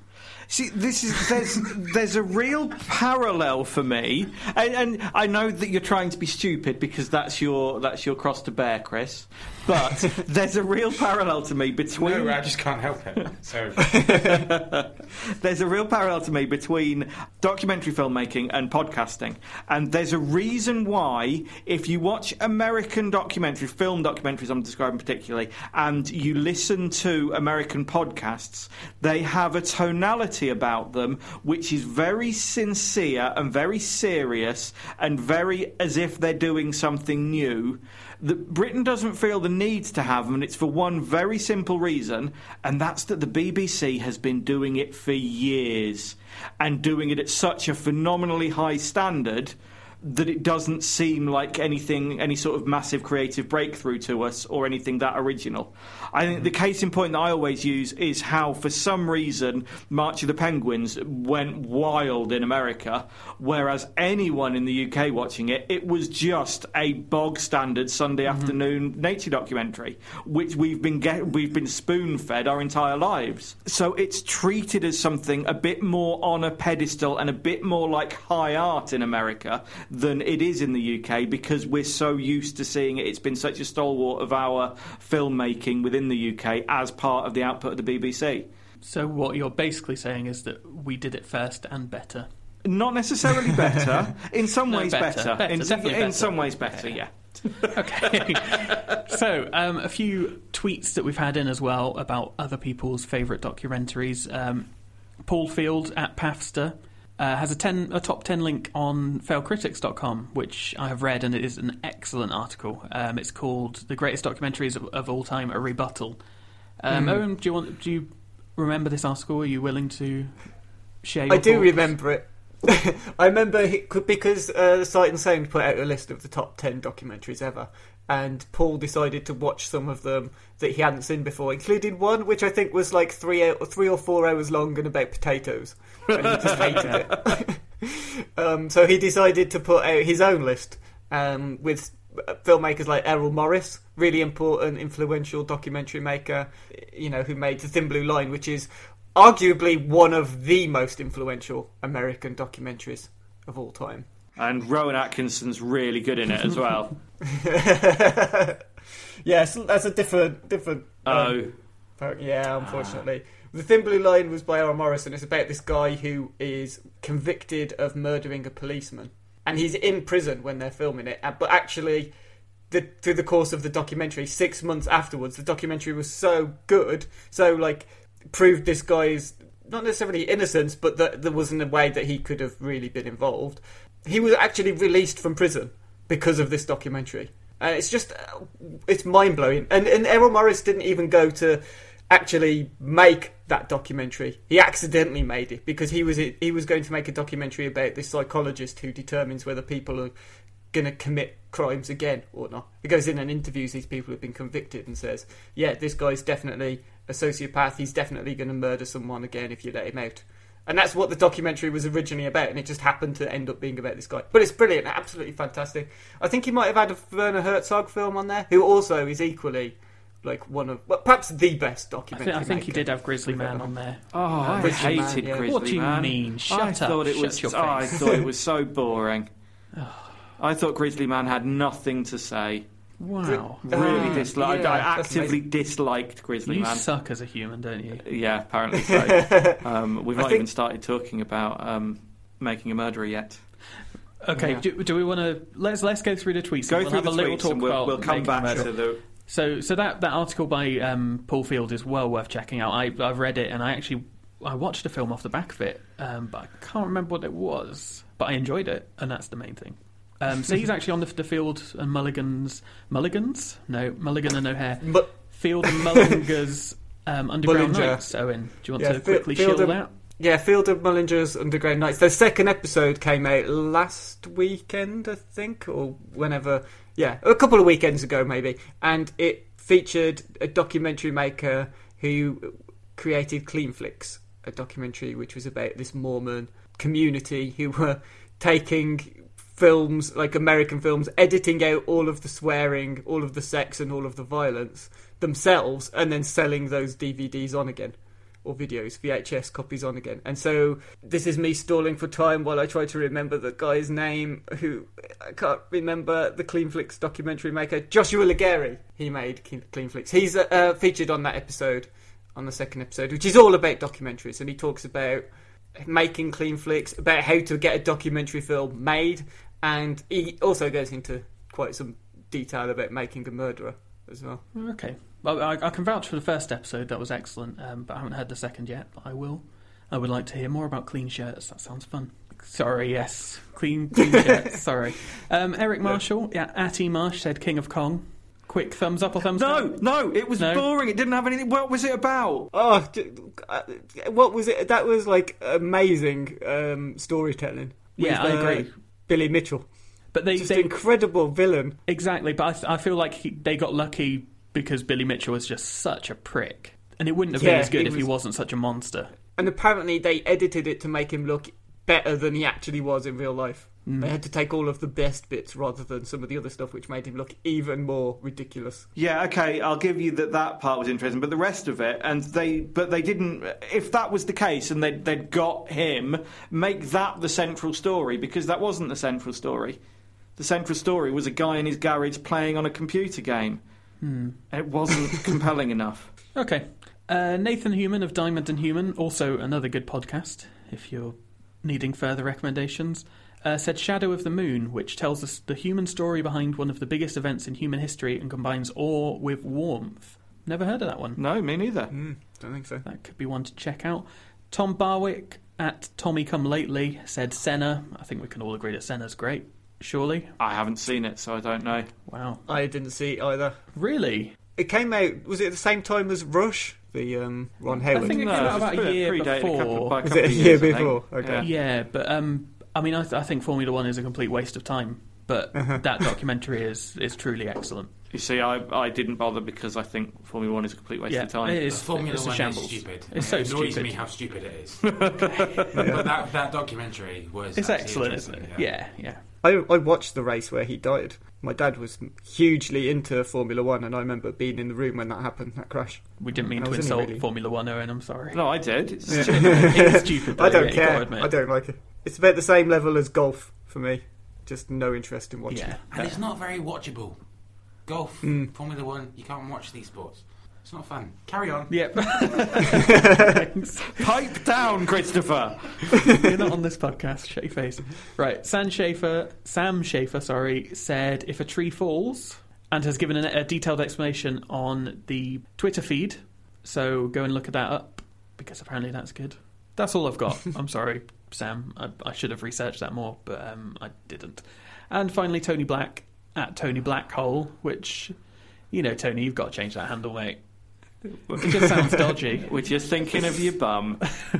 See, this is there's there's a real parallel for me, and, and I know that you're trying to be stupid because that's your that's your cross to bear, Chris. But there's a real parallel to me between. No, I just can't help it. So there's a real parallel to me between documentary filmmaking and podcasting. And there's a reason why, if you watch American documentaries, film documentaries I'm describing particularly, and you listen to American podcasts, they have a tonality about them which is very sincere and very serious and very as if they're doing something new. That Britain doesn't feel the need to have them, and it's for one very simple reason, and that's that the BBC has been doing it for years and doing it at such a phenomenally high standard that it doesn't seem like anything, any sort of massive creative breakthrough to us or anything that original. I think the case in point that I always use is how, for some reason, March of the Penguins went wild in America, whereas anyone in the UK watching it, it was just a bog standard Sunday mm-hmm. afternoon nature documentary, which we've been get, we've been spoon fed our entire lives. So it's treated as something a bit more on a pedestal and a bit more like high art in America than it is in the UK because we're so used to seeing it. It's been such a stalwart of our filmmaking within the UK as part of the output of the BBC. So what you're basically saying is that we did it first and better. Not necessarily better. In some No, ways, better. better. Better, In, in better. some ways, better. Yeah. Okay. So, um, a few tweets that we've had in as well about other people's favourite documentaries. Um, Paul Field at Pafster uh, has a ten a top ten link on failedcritics.com, which I have read, and it is an excellent article. Um, it's called "The Greatest Documentaries of, of All Time: A Rebuttal." Um, Mhm. Owen, do you want? Do you remember this article? Are you willing to share? Your I do remember it. I remember he, because uh, Sight and Sound put out a list of the top ten documentaries ever, and Paul decided to watch some of them that he hadn't seen before, including one which I think was like three, ou- three or four hours long and about potatoes, and he just hated it. um, so he decided to put out his own list um, with uh, filmmakers like Errol Morris, really important, influential documentary maker, you know, who made The Thin Blue Line, which is arguably one of the most influential American documentaries of all time. And Rowan Atkinson's really good in it as well. yes, that's a different, different. Oh. but yeah, unfortunately. The Thin Blue Line was by Errol Morris, and it's about this guy who is convicted of murdering a policeman, and he's in prison when they're filming it. uh, But actually, the, through the course of the documentary, six months afterwards, the documentary was so good, so like proved this guy's not necessarily innocence, but that there wasn't a way that he could have really been involved. He was actually released from prison because of this documentary. And it's just, uh, it's mind blowing. And, and Errol Morris didn't even go to actually make that documentary. He accidentally made it because he was he was going to make a documentary about this psychologist who determines whether people are going to commit crimes again or not. He goes in and interviews these people who've been convicted and says, "Yeah, this guy's definitely a sociopath. He's definitely going to murder someone again if you let him out." And that's what the documentary was originally about, and it just happened to end up being about this guy. But it's brilliant, absolutely fantastic. I think he might have had a Werner Herzog film on there, who also is equally like one of, well, perhaps the best I, documentary. thi- I think he did have Grizzly Man on there. Oh, I Grizzly Man, hated yeah. Grizzly Man. What do you Man. mean? Shut I up. thought it Shut was. your oh, I thought it was so boring. I thought Grizzly Man had nothing to say. Wow. Really Ah, disliked. yeah, I that's actively disliked Grizzly Man. You Man. suck as a human, don't you? Yeah, apparently so. um, we've I not think- even started talking about um, making a murderer yet. Okay, Yeah. do, do we want to let's let's go through the tweets? Go and we'll through have the a little tweets talk and we'll- we'll come back to the- So, so that that article by um, Paul Field is well worth checking out. I, I've read it and I actually I watched a film off the back of it, um, but I can't remember what it was. But I enjoyed it, and that's the main thing. Um, so he's actually on the, the Field and Mulligan's Mulligans? No, Mulligan and O'Hare. Mu- Field and Mullinger's um, Underground Mullinger. Nights. Owen, do you want Yeah, to Fi- quickly of- that? Yeah, Field of Mullinger's Underground Nights. The second episode came out last weekend, I think, or whenever. Yeah, a couple of weekends ago, maybe. And it featured a documentary maker who created Clean Flicks, a documentary which was about this Mormon community who were taking films, like American films, editing out all of the swearing, all of the sex, and all of the violence themselves, and then selling those DVDs on again or videos, VHS copies on again. And so this is me stalling for time while I try to remember the guy's name who I can't remember the Clean Flicks documentary maker, Joshua Ligairi. He made Clean Flicks. He's uh, uh, featured on that episode, on the second episode, which is all about documentaries, and he talks about making clean flicks, about how to get a documentary film made, and he also goes into quite some detail about making a murderer as well. Okay. Well, I, I can vouch for the first episode. That was excellent, um, but I haven't heard the second yet. But I will. I would like to hear more about clean shirts. That sounds fun. Sorry, yes, clean clean shirts. Sorry. Um, Eric Marshall, yeah, Atty Marsh said King of Kong. Quick thumbs up or thumbs No, down? no, no, it was No? boring. It didn't have anything. What was it about? Oh, d- uh, what was it? That was like amazing um, storytelling. Yeah, I uh, agree. Billy Mitchell, But they, just they incredible villain. exactly. But I, th- I feel like he, they got lucky because Billy Mitchell was just such a prick, and it wouldn't have been as good he if he wasn't such a monster. And apparently, they edited it to make him look better than he actually was in real life. Mm. They had to take all of the best bits rather than some of the other stuff, which made him look even more ridiculous. Yeah, okay, I'll give you that that part was interesting, but the rest of it, and they, but they didn't. If that was the case, and they they'd got him, make that the central story because that wasn't the central story. The central story was a guy in his garage playing on a computer game. Hmm. It wasn't compelling enough. Okay. Uh, Nathan Human of Diamond and Human, also another good podcast, if you're needing further recommendations, uh, said Shadow of the Moon, which tells us the human story behind one of the biggest events in human history and combines awe with warmth. Never heard of that one. No, me neither. Mm, don't think so. That could be one to check out. Tom Barwick at Tommy Come Lately said Senna. I think we can all agree that Senna's great. Surely? I haven't seen it, so I don't know. Wow. I didn't see it either. Really? It came out. Was it at the same time as Rush? The um, Ron Howard. I think it No, came out about a year predated a before. couple- by a Was couple it a year years, before? Okay. Yeah. Yeah, but um, I mean, I, th- I think Formula One is a complete waste of time. But Uh-huh. that documentary is is truly excellent. You see, I, I didn't bother because I think Formula One is a complete waste Yeah, of time. it is. Formula it's a One shambles. is stupid. It's it so annoys stupid. me how stupid it is. but that, that documentary was It's excellent, isn't it? interesting, Yeah, yeah. I, I watched the race where he died. My dad was hugely into Formula One, and I remember being in the room when that happened, that crash. We didn't mean And I to insult really- Formula One, Owen. I'm sorry. No, I did. It's Yeah. stupid. it is stupid. Though, I don't yeah, care. I don't like it. It's about the same level as golf for me. Just no interest in watching. Yeah. it. And it's not very watchable. Golf, Mm. Formula One, you can't watch these sports. It's not fun. Carry on. Yep. Pipe down, Christopher. You're not on this podcast. Shut your face. Right. Sam Schaefer, Sam Schaefer, sorry, said if a tree falls and has given a, a detailed explanation on the Twitter feed. So go and look at that up because apparently that's good. That's all I've got. I'm sorry, Sam. I, I should have researched that more, but um, I didn't. And finally, Tony Black at Tony Blackhole, which, you know, Tony, you've got to change that handle, mate. It just sounds dodgy. We're just thinking of your bum.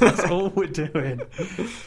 That's all we're doing.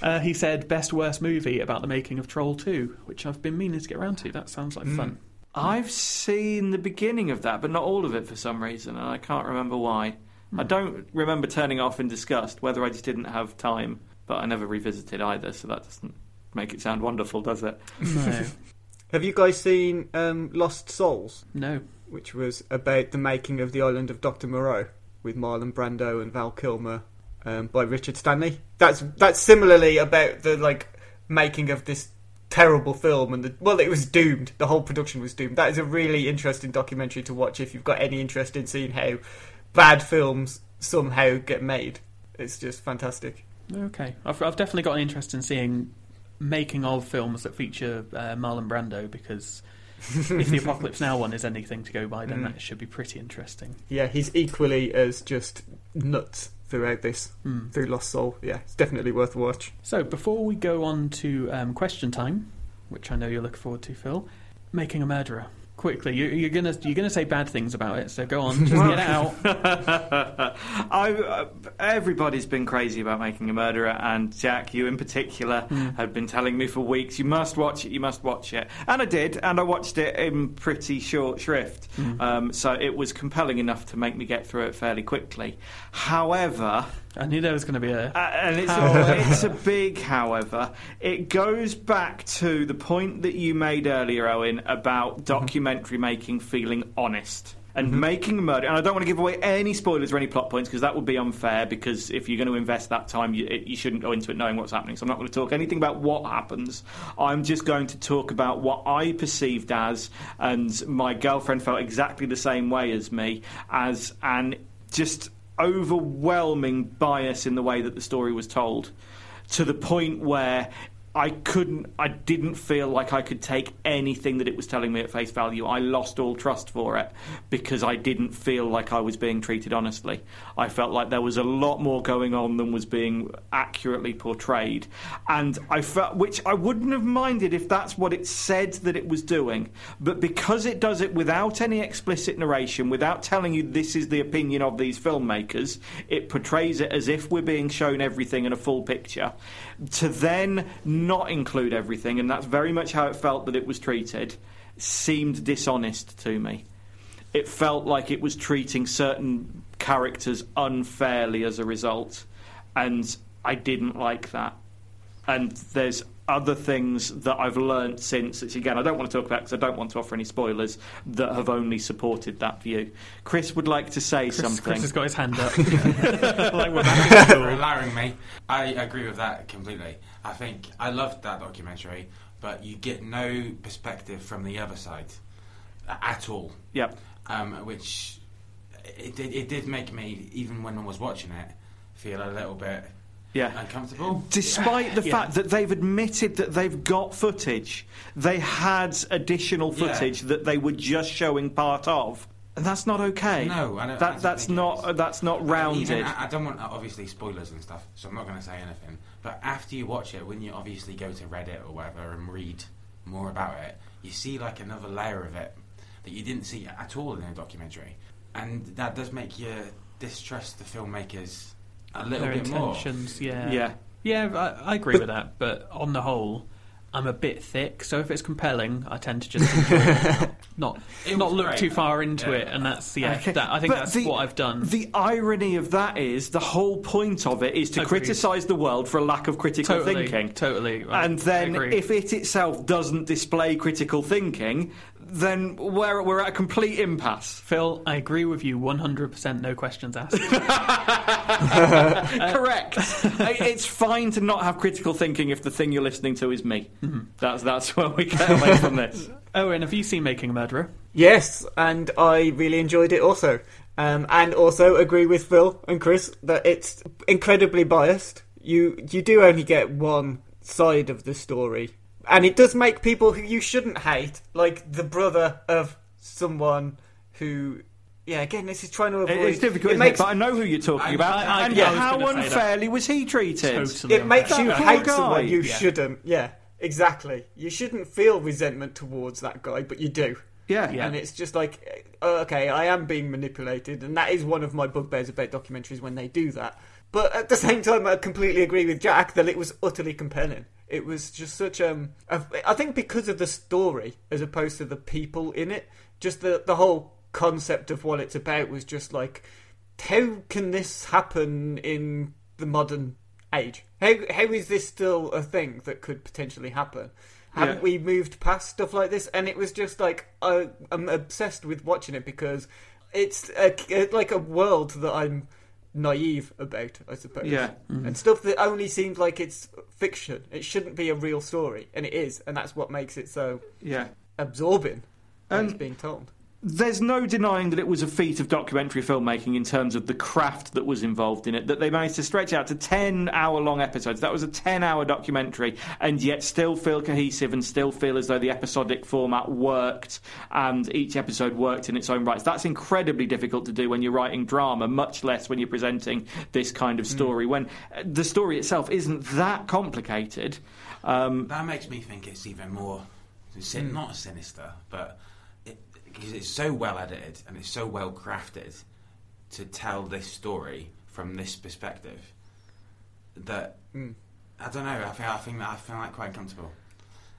Uh, he said, best worst movie about the making of Troll 2, which I've been meaning to get around to. That sounds like fun. I've seen the beginning of that, but not all of it for some reason, and I can't remember why. I don't remember turning off in disgust, whether I just didn't have time, but I never revisited either, so that doesn't make it sound wonderful, does it? No. Have you guys seen um, Lost Souls, No. which was about the making of the island of Doctor Moreau with Marlon Brando and Val Kilmer um, by Richard Stanley? That's that's similarly about the like making of this terrible film and the, well it was doomed the whole production was doomed that is a really interesting documentary to watch if you've got any interest in seeing how bad films somehow get made it's just fantastic Okay, I've, I've definitely got an interest in seeing making of films that feature uh, Marlon Brando because if the Apocalypse Now one is anything to go by, then Mm. that should be pretty interesting. yeah he's equally as just nuts throughout this Hmm. through Lost Soul yeah it's definitely worth a watch So before we go on to um, question time, which I know you're looking forward to, Phil, making a murderer. Quickly, you, you're gonna you're gonna say bad things about it, so go on, just get out. I, uh, everybody's been crazy about making a murderer, and Jack, you in particular, Mm. have been telling me for weeks, you must watch it, you must watch it. And I did, and I watched it in pretty short shrift. Mm. Um, so it was compelling enough to make me get through it fairly quickly. However, I knew there was going to be a. uh, and it's a, it's a big however. It goes back to the point that you made earlier, Owen, about documentary making feeling honest. And making a murder, and I don't want to give away any spoilers or any plot points because that would be unfair. Because if you're going to invest that time, you, you shouldn't go into it knowing what's happening. So I'm not going to talk anything about what happens. I'm just going to talk about what I perceived as, and my girlfriend felt exactly the same way as me, as an just overwhelming bias in the way that the story was told to the point where I couldn't, I didn't feel like I could take anything that it was telling me at face value. I lost all trust for it because I didn't feel like I was being treated honestly. I felt like there was a lot more going on than was being accurately portrayed. And I felt, which I wouldn't have minded if that's what it said that it was doing. But because it does it without any explicit narration, without telling you this is the opinion of these filmmakers, it portrays it as if we're being shown everything in a full picture. To then not include everything, and that's very much how it felt that it was treated, seemed dishonest to me. It felt like it was treating certain characters unfairly as a result, and I didn't like that. And there's other things that I've learned since, which again I don't want to talk about because I don't want to offer any spoilers, that have only supported that view. Chris would like to say Chris, something. Chris has got his hand up. like we're Thank back for allowing me. I agree with that completely. I think I loved that documentary, but you get no perspective from the other side uh, at all. Yep. Um, which it did, it did make me, even when I was watching it, feel a little bit Yeah. uncomfortable. Despite the Yeah. fact that they've admitted that they've got footage, they had additional Yeah. footage that they were just showing part of, and that's not okay. No, I don't- I don't that's not that's not Even- rounded. I, I don't want uh, obviously spoilers and stuff, so I'm not going to say anything. But after you watch it, when you obviously go to Reddit or whatever and read more about it, you see like another layer of it that you didn't see at all in the documentary, and that does make you distrust the filmmakers a little Their bit more. yeah. Yeah. Yeah, I, I agree with that, but on the whole, I'm a bit thick, so if it's compelling, I tend to just not It not look great. too far into Yeah. it, and that's yeah. Okay, That, I think but that's the- what I've done. The irony of that is the whole point of it is to Agreed. criticise the world for a lack of critical Totally, thinking. totally. I- And then, if it itself doesn't display critical thinking, then we're, we're at a complete impasse. Phil, I agree with you 100%. No questions asked. Correct. It's fine to not have critical thinking if the thing you're listening to is me. Mm-hmm. That's that's where we get away from this. Owen, have you seen Making a Murderer? Yes, and I really enjoyed it also. Um, and also agree with Phil and Chris that it's incredibly biased. You you do only get one side of the story, and it does make people who you shouldn't hate, like the brother of someone who. Yeah, again, this is trying to avoid. It's difficult, It isn't makes it? but I know who you're talking I- about. I- I- and yeah, how gonna say that. unfairly was he treated? Totally. it makes you hate guy. someone you Yeah. shouldn't. Yeah, exactly. You shouldn't feel resentment towards that guy, but you do. Yeah. Yeah. And it's just like, uh, okay, I am being manipulated, and that is one of my bugbears about documentaries when they do that. But at the same time, I completely agree with Jack that it was utterly compelling. It was just such um, a, I think because of the story as opposed to the people in it, just the the whole concept of what it's about was just like, how can this happen in the modern age? How how is this still a thing that could potentially happen? Haven't Yeah. we moved past stuff like this? And it was just like I, I'm obsessed with watching it because it's a, like a world that I'm naive about, I suppose. Yeah. Mm-hmm. And stuff that only seems like it's fiction. It shouldn't be a real story, and it is, and that's what makes it so Yeah. absorbing when And- it's being told. There's no denying that it was a feat of documentary filmmaking in terms of the craft that was involved in it. That they managed to stretch out to 10 hour long episodes. That was a 10 hour documentary, and yet still feel cohesive and still feel as though the episodic format worked and each episode worked in its own rights. That's incredibly difficult to do when you're writing drama, much less when you're presenting this kind of story. When uh, the story itself isn't that complicated. Um, That makes me think it's even more, sin- not sinister, but because it's so well edited and it's so well crafted to tell this story from this perspective that Mm. I don't know. I feel I think I feel like quite uncomfortable.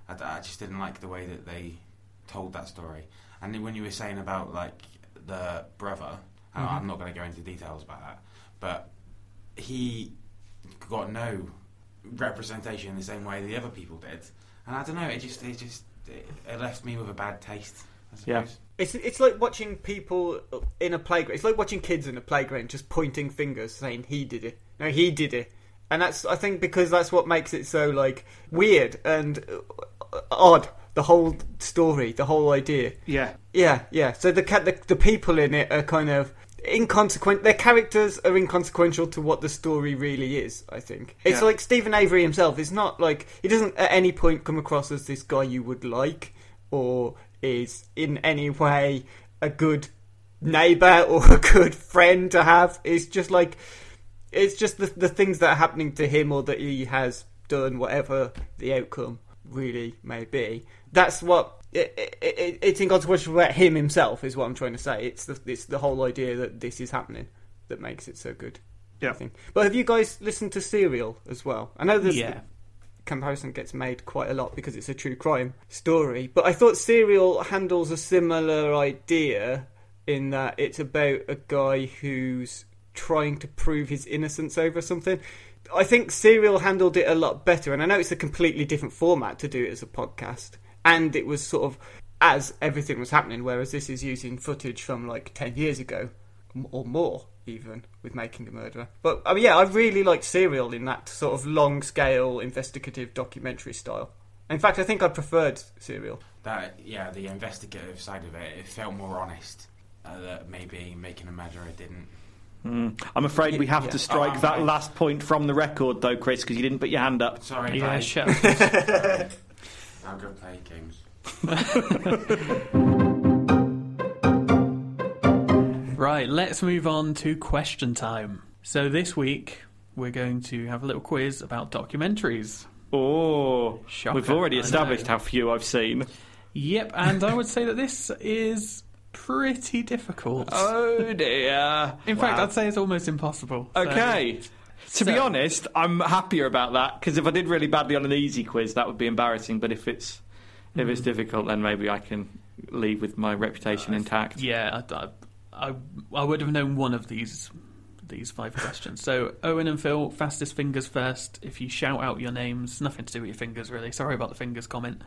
I just didn't like the way that they told that story. And then when you were saying about like the brother, I- Mhm. I'm not going to go into details about that, but he got no representation in the same way the other people did. And I don't know. It just it just it, it left me with a bad taste. I suppose. Yeah. It's it's like watching people in a playground. It's like watching kids in a playground just pointing fingers, saying he did it. No, he did it. And that's I think because that's what makes it so like weird and uh, odd. The whole story, the whole idea. yeah. Yeah, yeah. So the the, the people in it are kind of inconsequent. Their characters are inconsequential to what the story really is. I think it's Yeah. like Steven Avery himself. It's not like he doesn't at any point come across as this guy you would like, or is in any way a good neighbor or a good friend to have. It's just like it's just the the things that are happening to him or that he has done, whatever the outcome really may be. That's what it, it, it, it's inconsequential about him himself, is what I'm trying to say. It's the it's the whole idea that this is happening that makes it so good. Yeah. I think. But have you guys listened to Serial as well? I know there's Yeah. Comparison gets made quite a lot because it's a true crime story. But I thought Serial handles a similar idea in that it's about a guy who's trying to prove his innocence over something. I think Serial handled it a lot better, and I know it's a completely different format to do it as a podcast, and it was sort of as everything was happening, whereas this is using footage from like 10 years ago or more, even with Making a Murderer. But I mean, yeah, I really like Serial in that sort of long scale investigative documentary style. In fact, I think I preferred Serial. That yeah, the investigative side of it, it felt more honest. Uh, that maybe making a murderer didn't. Mm. I'm afraid we have Yeah. to strike Oh, that fine. last point from the record, though, Chris, because you didn't put your hand up. Sorry, Yeah, shut up. I'll go play games. Right, let's move on to question time. So this week we're going to have a little quiz about documentaries. Oh, Shocker, we've already established how few I've seen. Yep, and I would say that this is pretty difficult. Oh dear. In fact, I'd say it's almost impossible. So- Okay. To be honest, I'm happier about that because if I did really badly on an easy quiz, that would be embarrassing. But if it's if Hmm. it's difficult, then maybe I can leave with my reputation intact. Yeah, I, I, I, I would have known one of these these five questions. So Owen and Phil, fastest fingers first. If you shout out your names, nothing to do with your fingers really. Sorry about the fingers comment.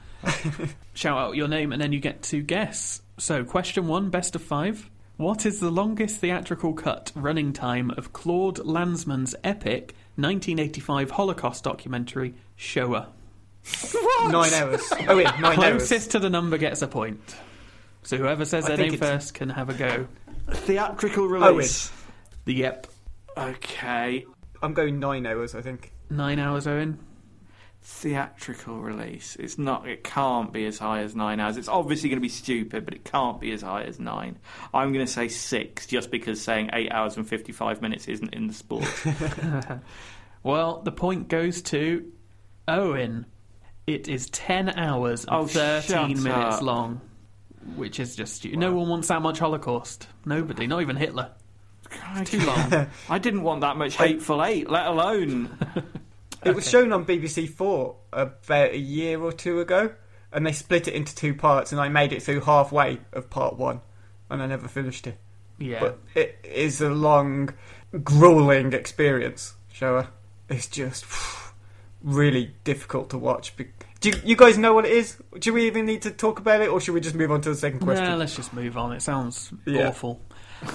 shout out your name and then you get to guess. So question one, best of five. What is the longest theatrical cut running time of Claude Lanzmann's epic 1985 Holocaust documentary Shoah? Nine hours. Oh, wait, nine hours. Closest to the number gets a point. So whoever says I their name first can have a go. Theatrical oh, release. The yep. Okay. I'm going nine hours, I think. Nine hours, Owen. Theatrical release. It's not. It can't be as high as nine hours. It's obviously going to be stupid, but it can't be as high as nine. I'm going to say six, just because saying eight hours and fifty-five minutes isn't in the sport. Well, the point goes to Owen. It is 10 hours and Oh, 13 minutes up. long, which is just stu- No one wants that much Holocaust. Nobody, not even Hitler. It's too long. I didn't want that much hateful eight, let alone. It was shown on BBC Four about a year or two ago, and they split it into two parts, and I made it through halfway of part one, and I never finished it. Yeah. But it is a long, grueling experience. Shoah. It's just really difficult to watch. Be- Do you, you guys know what it is? Do we even need to talk about it, or should we just move on to the second question? Nah, let's just move on. It sounds Yeah. awful.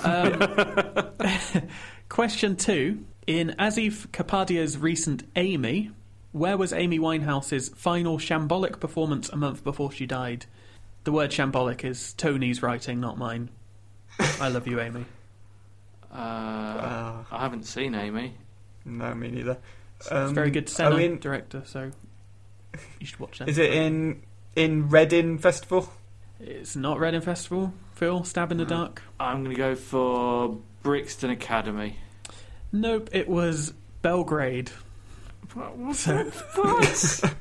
Um, question two. In Asif Kapadia's recent Amy, where was Amy Winehouse's final shambolic performance a month before she died? The word shambolic is Tony's writing, not mine. I love you, Amy. Uh, I haven't seen Amy. No, me neither. it's Um, very good Senna oh, in- director, so you should watch that. Is it in in Reading Festival? It's not Reading Festival. Phil, Stab in the uh, Dark. I'm going to go for Brixton Academy. Nope, it was Belgrade. So- What?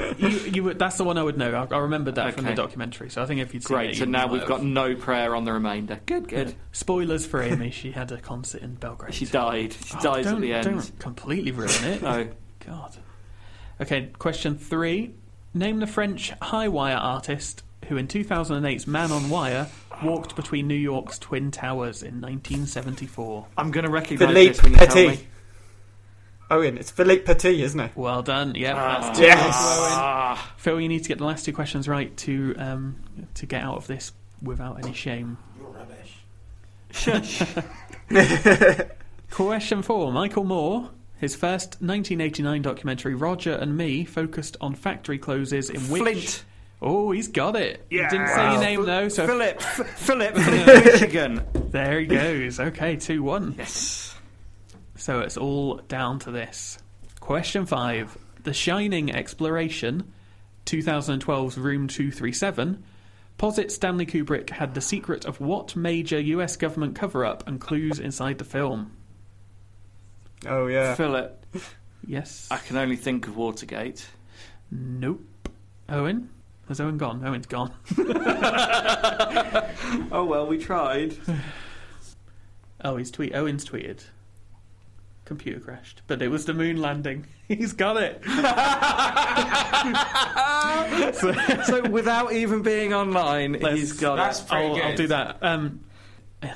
you, you would, that's the one I would know. I, I remembered that from the Okay. documentary. So I think if you'd seen Great. it, So you now might we've have. got no prayer on the remainder. Good, good. Yeah. Spoilers for Amy. she had a concert in Belgrade. She died. She Oh, dies don't, at the end. Don't completely ruin it. No. God. Okay, question three. Name the French high wire artist who in 2008's Man on Wire walked between New York's Twin Towers in 1974. I'm going to recognise Philippe this when you tell Petit. me. Owen, it's Philippe Petit, isn't it? Well done. Yep, Ah. that's two Yes. points Owen. Phil, you need to get the last two questions right to um, to get out of this without any shame. You're Rubbish. Shush. Question four. Michael Moore, his first 1989 documentary, Roger and Me, focused on factory closes in which. Flint. Oh, he's got it. Yeah. He didn't say your name though, so Philip. F- Philip. Philip Michigan. there he goes. Okay, two one. Yes. So it's all down to this. Question five. The Shining Exploration, 2012's Room 237, posits Stanley Kubrick had the secret of what major US government cover up and clues inside the film. Oh yeah. Philip. Yes. I can only think of Watergate. Nope. Owen? Has Owen gone? Owen's gone. Oh well, we tried. Oh, he's tweet. Owen's tweeted. Computer crashed, but it was the moon landing. He's got it. so without even being online, he's got That's it. pretty I'll, good. I'll do that. Um,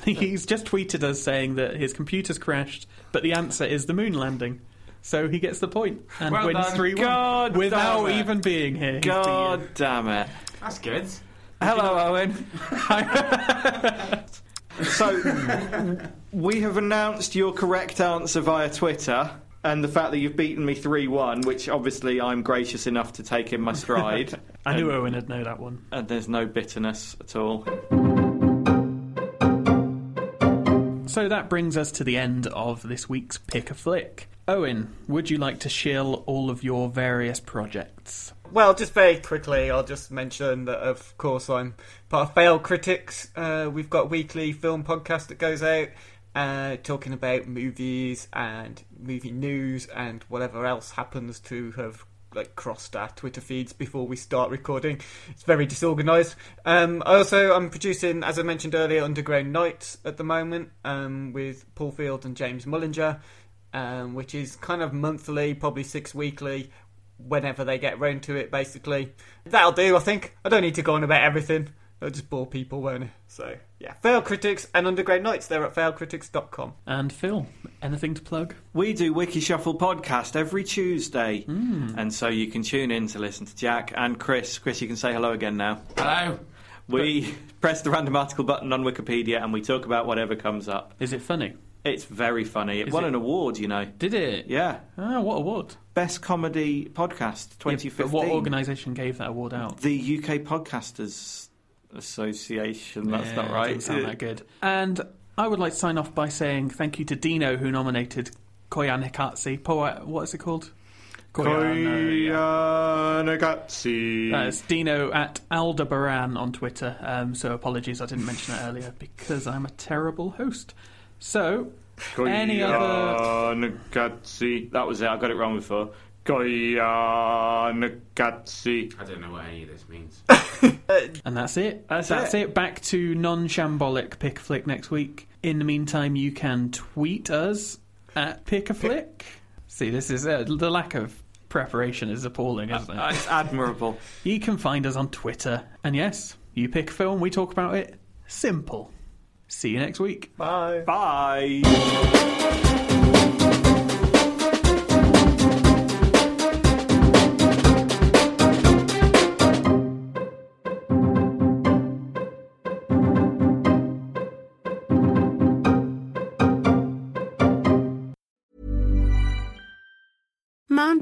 he's just tweeted us saying that his computer's crashed, but the answer is the moon landing. So he gets the point. point and Well wins done. 3 God 1 without it. even being here. God damn it! That's good. Hello, Owen. so we have announced your correct answer via Twitter. And the fact that you've beaten me 3 1, which obviously I'm gracious enough to take in my stride. I knew and, Owen would know that one. and there's no bitterness at all. So that brings us to the end of this week's Pick a Flick. Owen, would you like to shill all of your various projects? Well, just very quickly, I'll just mention that, of course, I'm part of Failed Critics. Uh, we've got a weekly film podcast that goes out uh, talking about movies and movie news and whatever else happens to have like crossed our Twitter feeds before we start recording. It's very disorganised. Um, I also I'm producing, as I mentioned earlier, Underground Nights at the moment um, with Paul Field and James Mullinger, um, which is kind of monthly, probably six weekly, whenever they get round to it. Basically, that'll do. I think I don't need to go on about everything. It'll just bore people, won't it? So yeah, Failed Critics and Underground Nights. They're at failedcritics.com. And Phil, anything to plug? We do Wiki Shuffle podcast every Tuesday. Hmm. And so you can tune in to listen to Jack and Chris. Chris, you can say hello again now. Hello. We press the random article button on Wikipedia and we talk about whatever comes up. Is it funny? It's very funny. It Is won it- an award, you know. Did it? Yeah. Oh, what award? Best Comedy Podcast Yeah, 2015. but what organisation gave that award out? The UK Podcasters Association. That's Yeah, not right. Doesn't sound that good. And I would like to sign off by saying thank you to Dino who nominated Koya Nikatsi. Po- what is it called? Koyanagatsi. That's Dino at Aldebaran on Twitter. Um, so apologies I didn't mention that earlier because I'm a terrible host. So, any other. Koyanagatsi. That was it. I got it wrong before. Koyanagatsi. I don't know what any of this means. And that's it. That's That's it. it. Back to non shambolic pick a flick next week. In the meantime, you can tweet us at pick a flick. See, this is uh, the lack of preparation is appalling, isn't it? It's admirable. You can find us on Twitter. And yes, you pick a film, we talk about it. Simple. See you next week. Bye. Bye.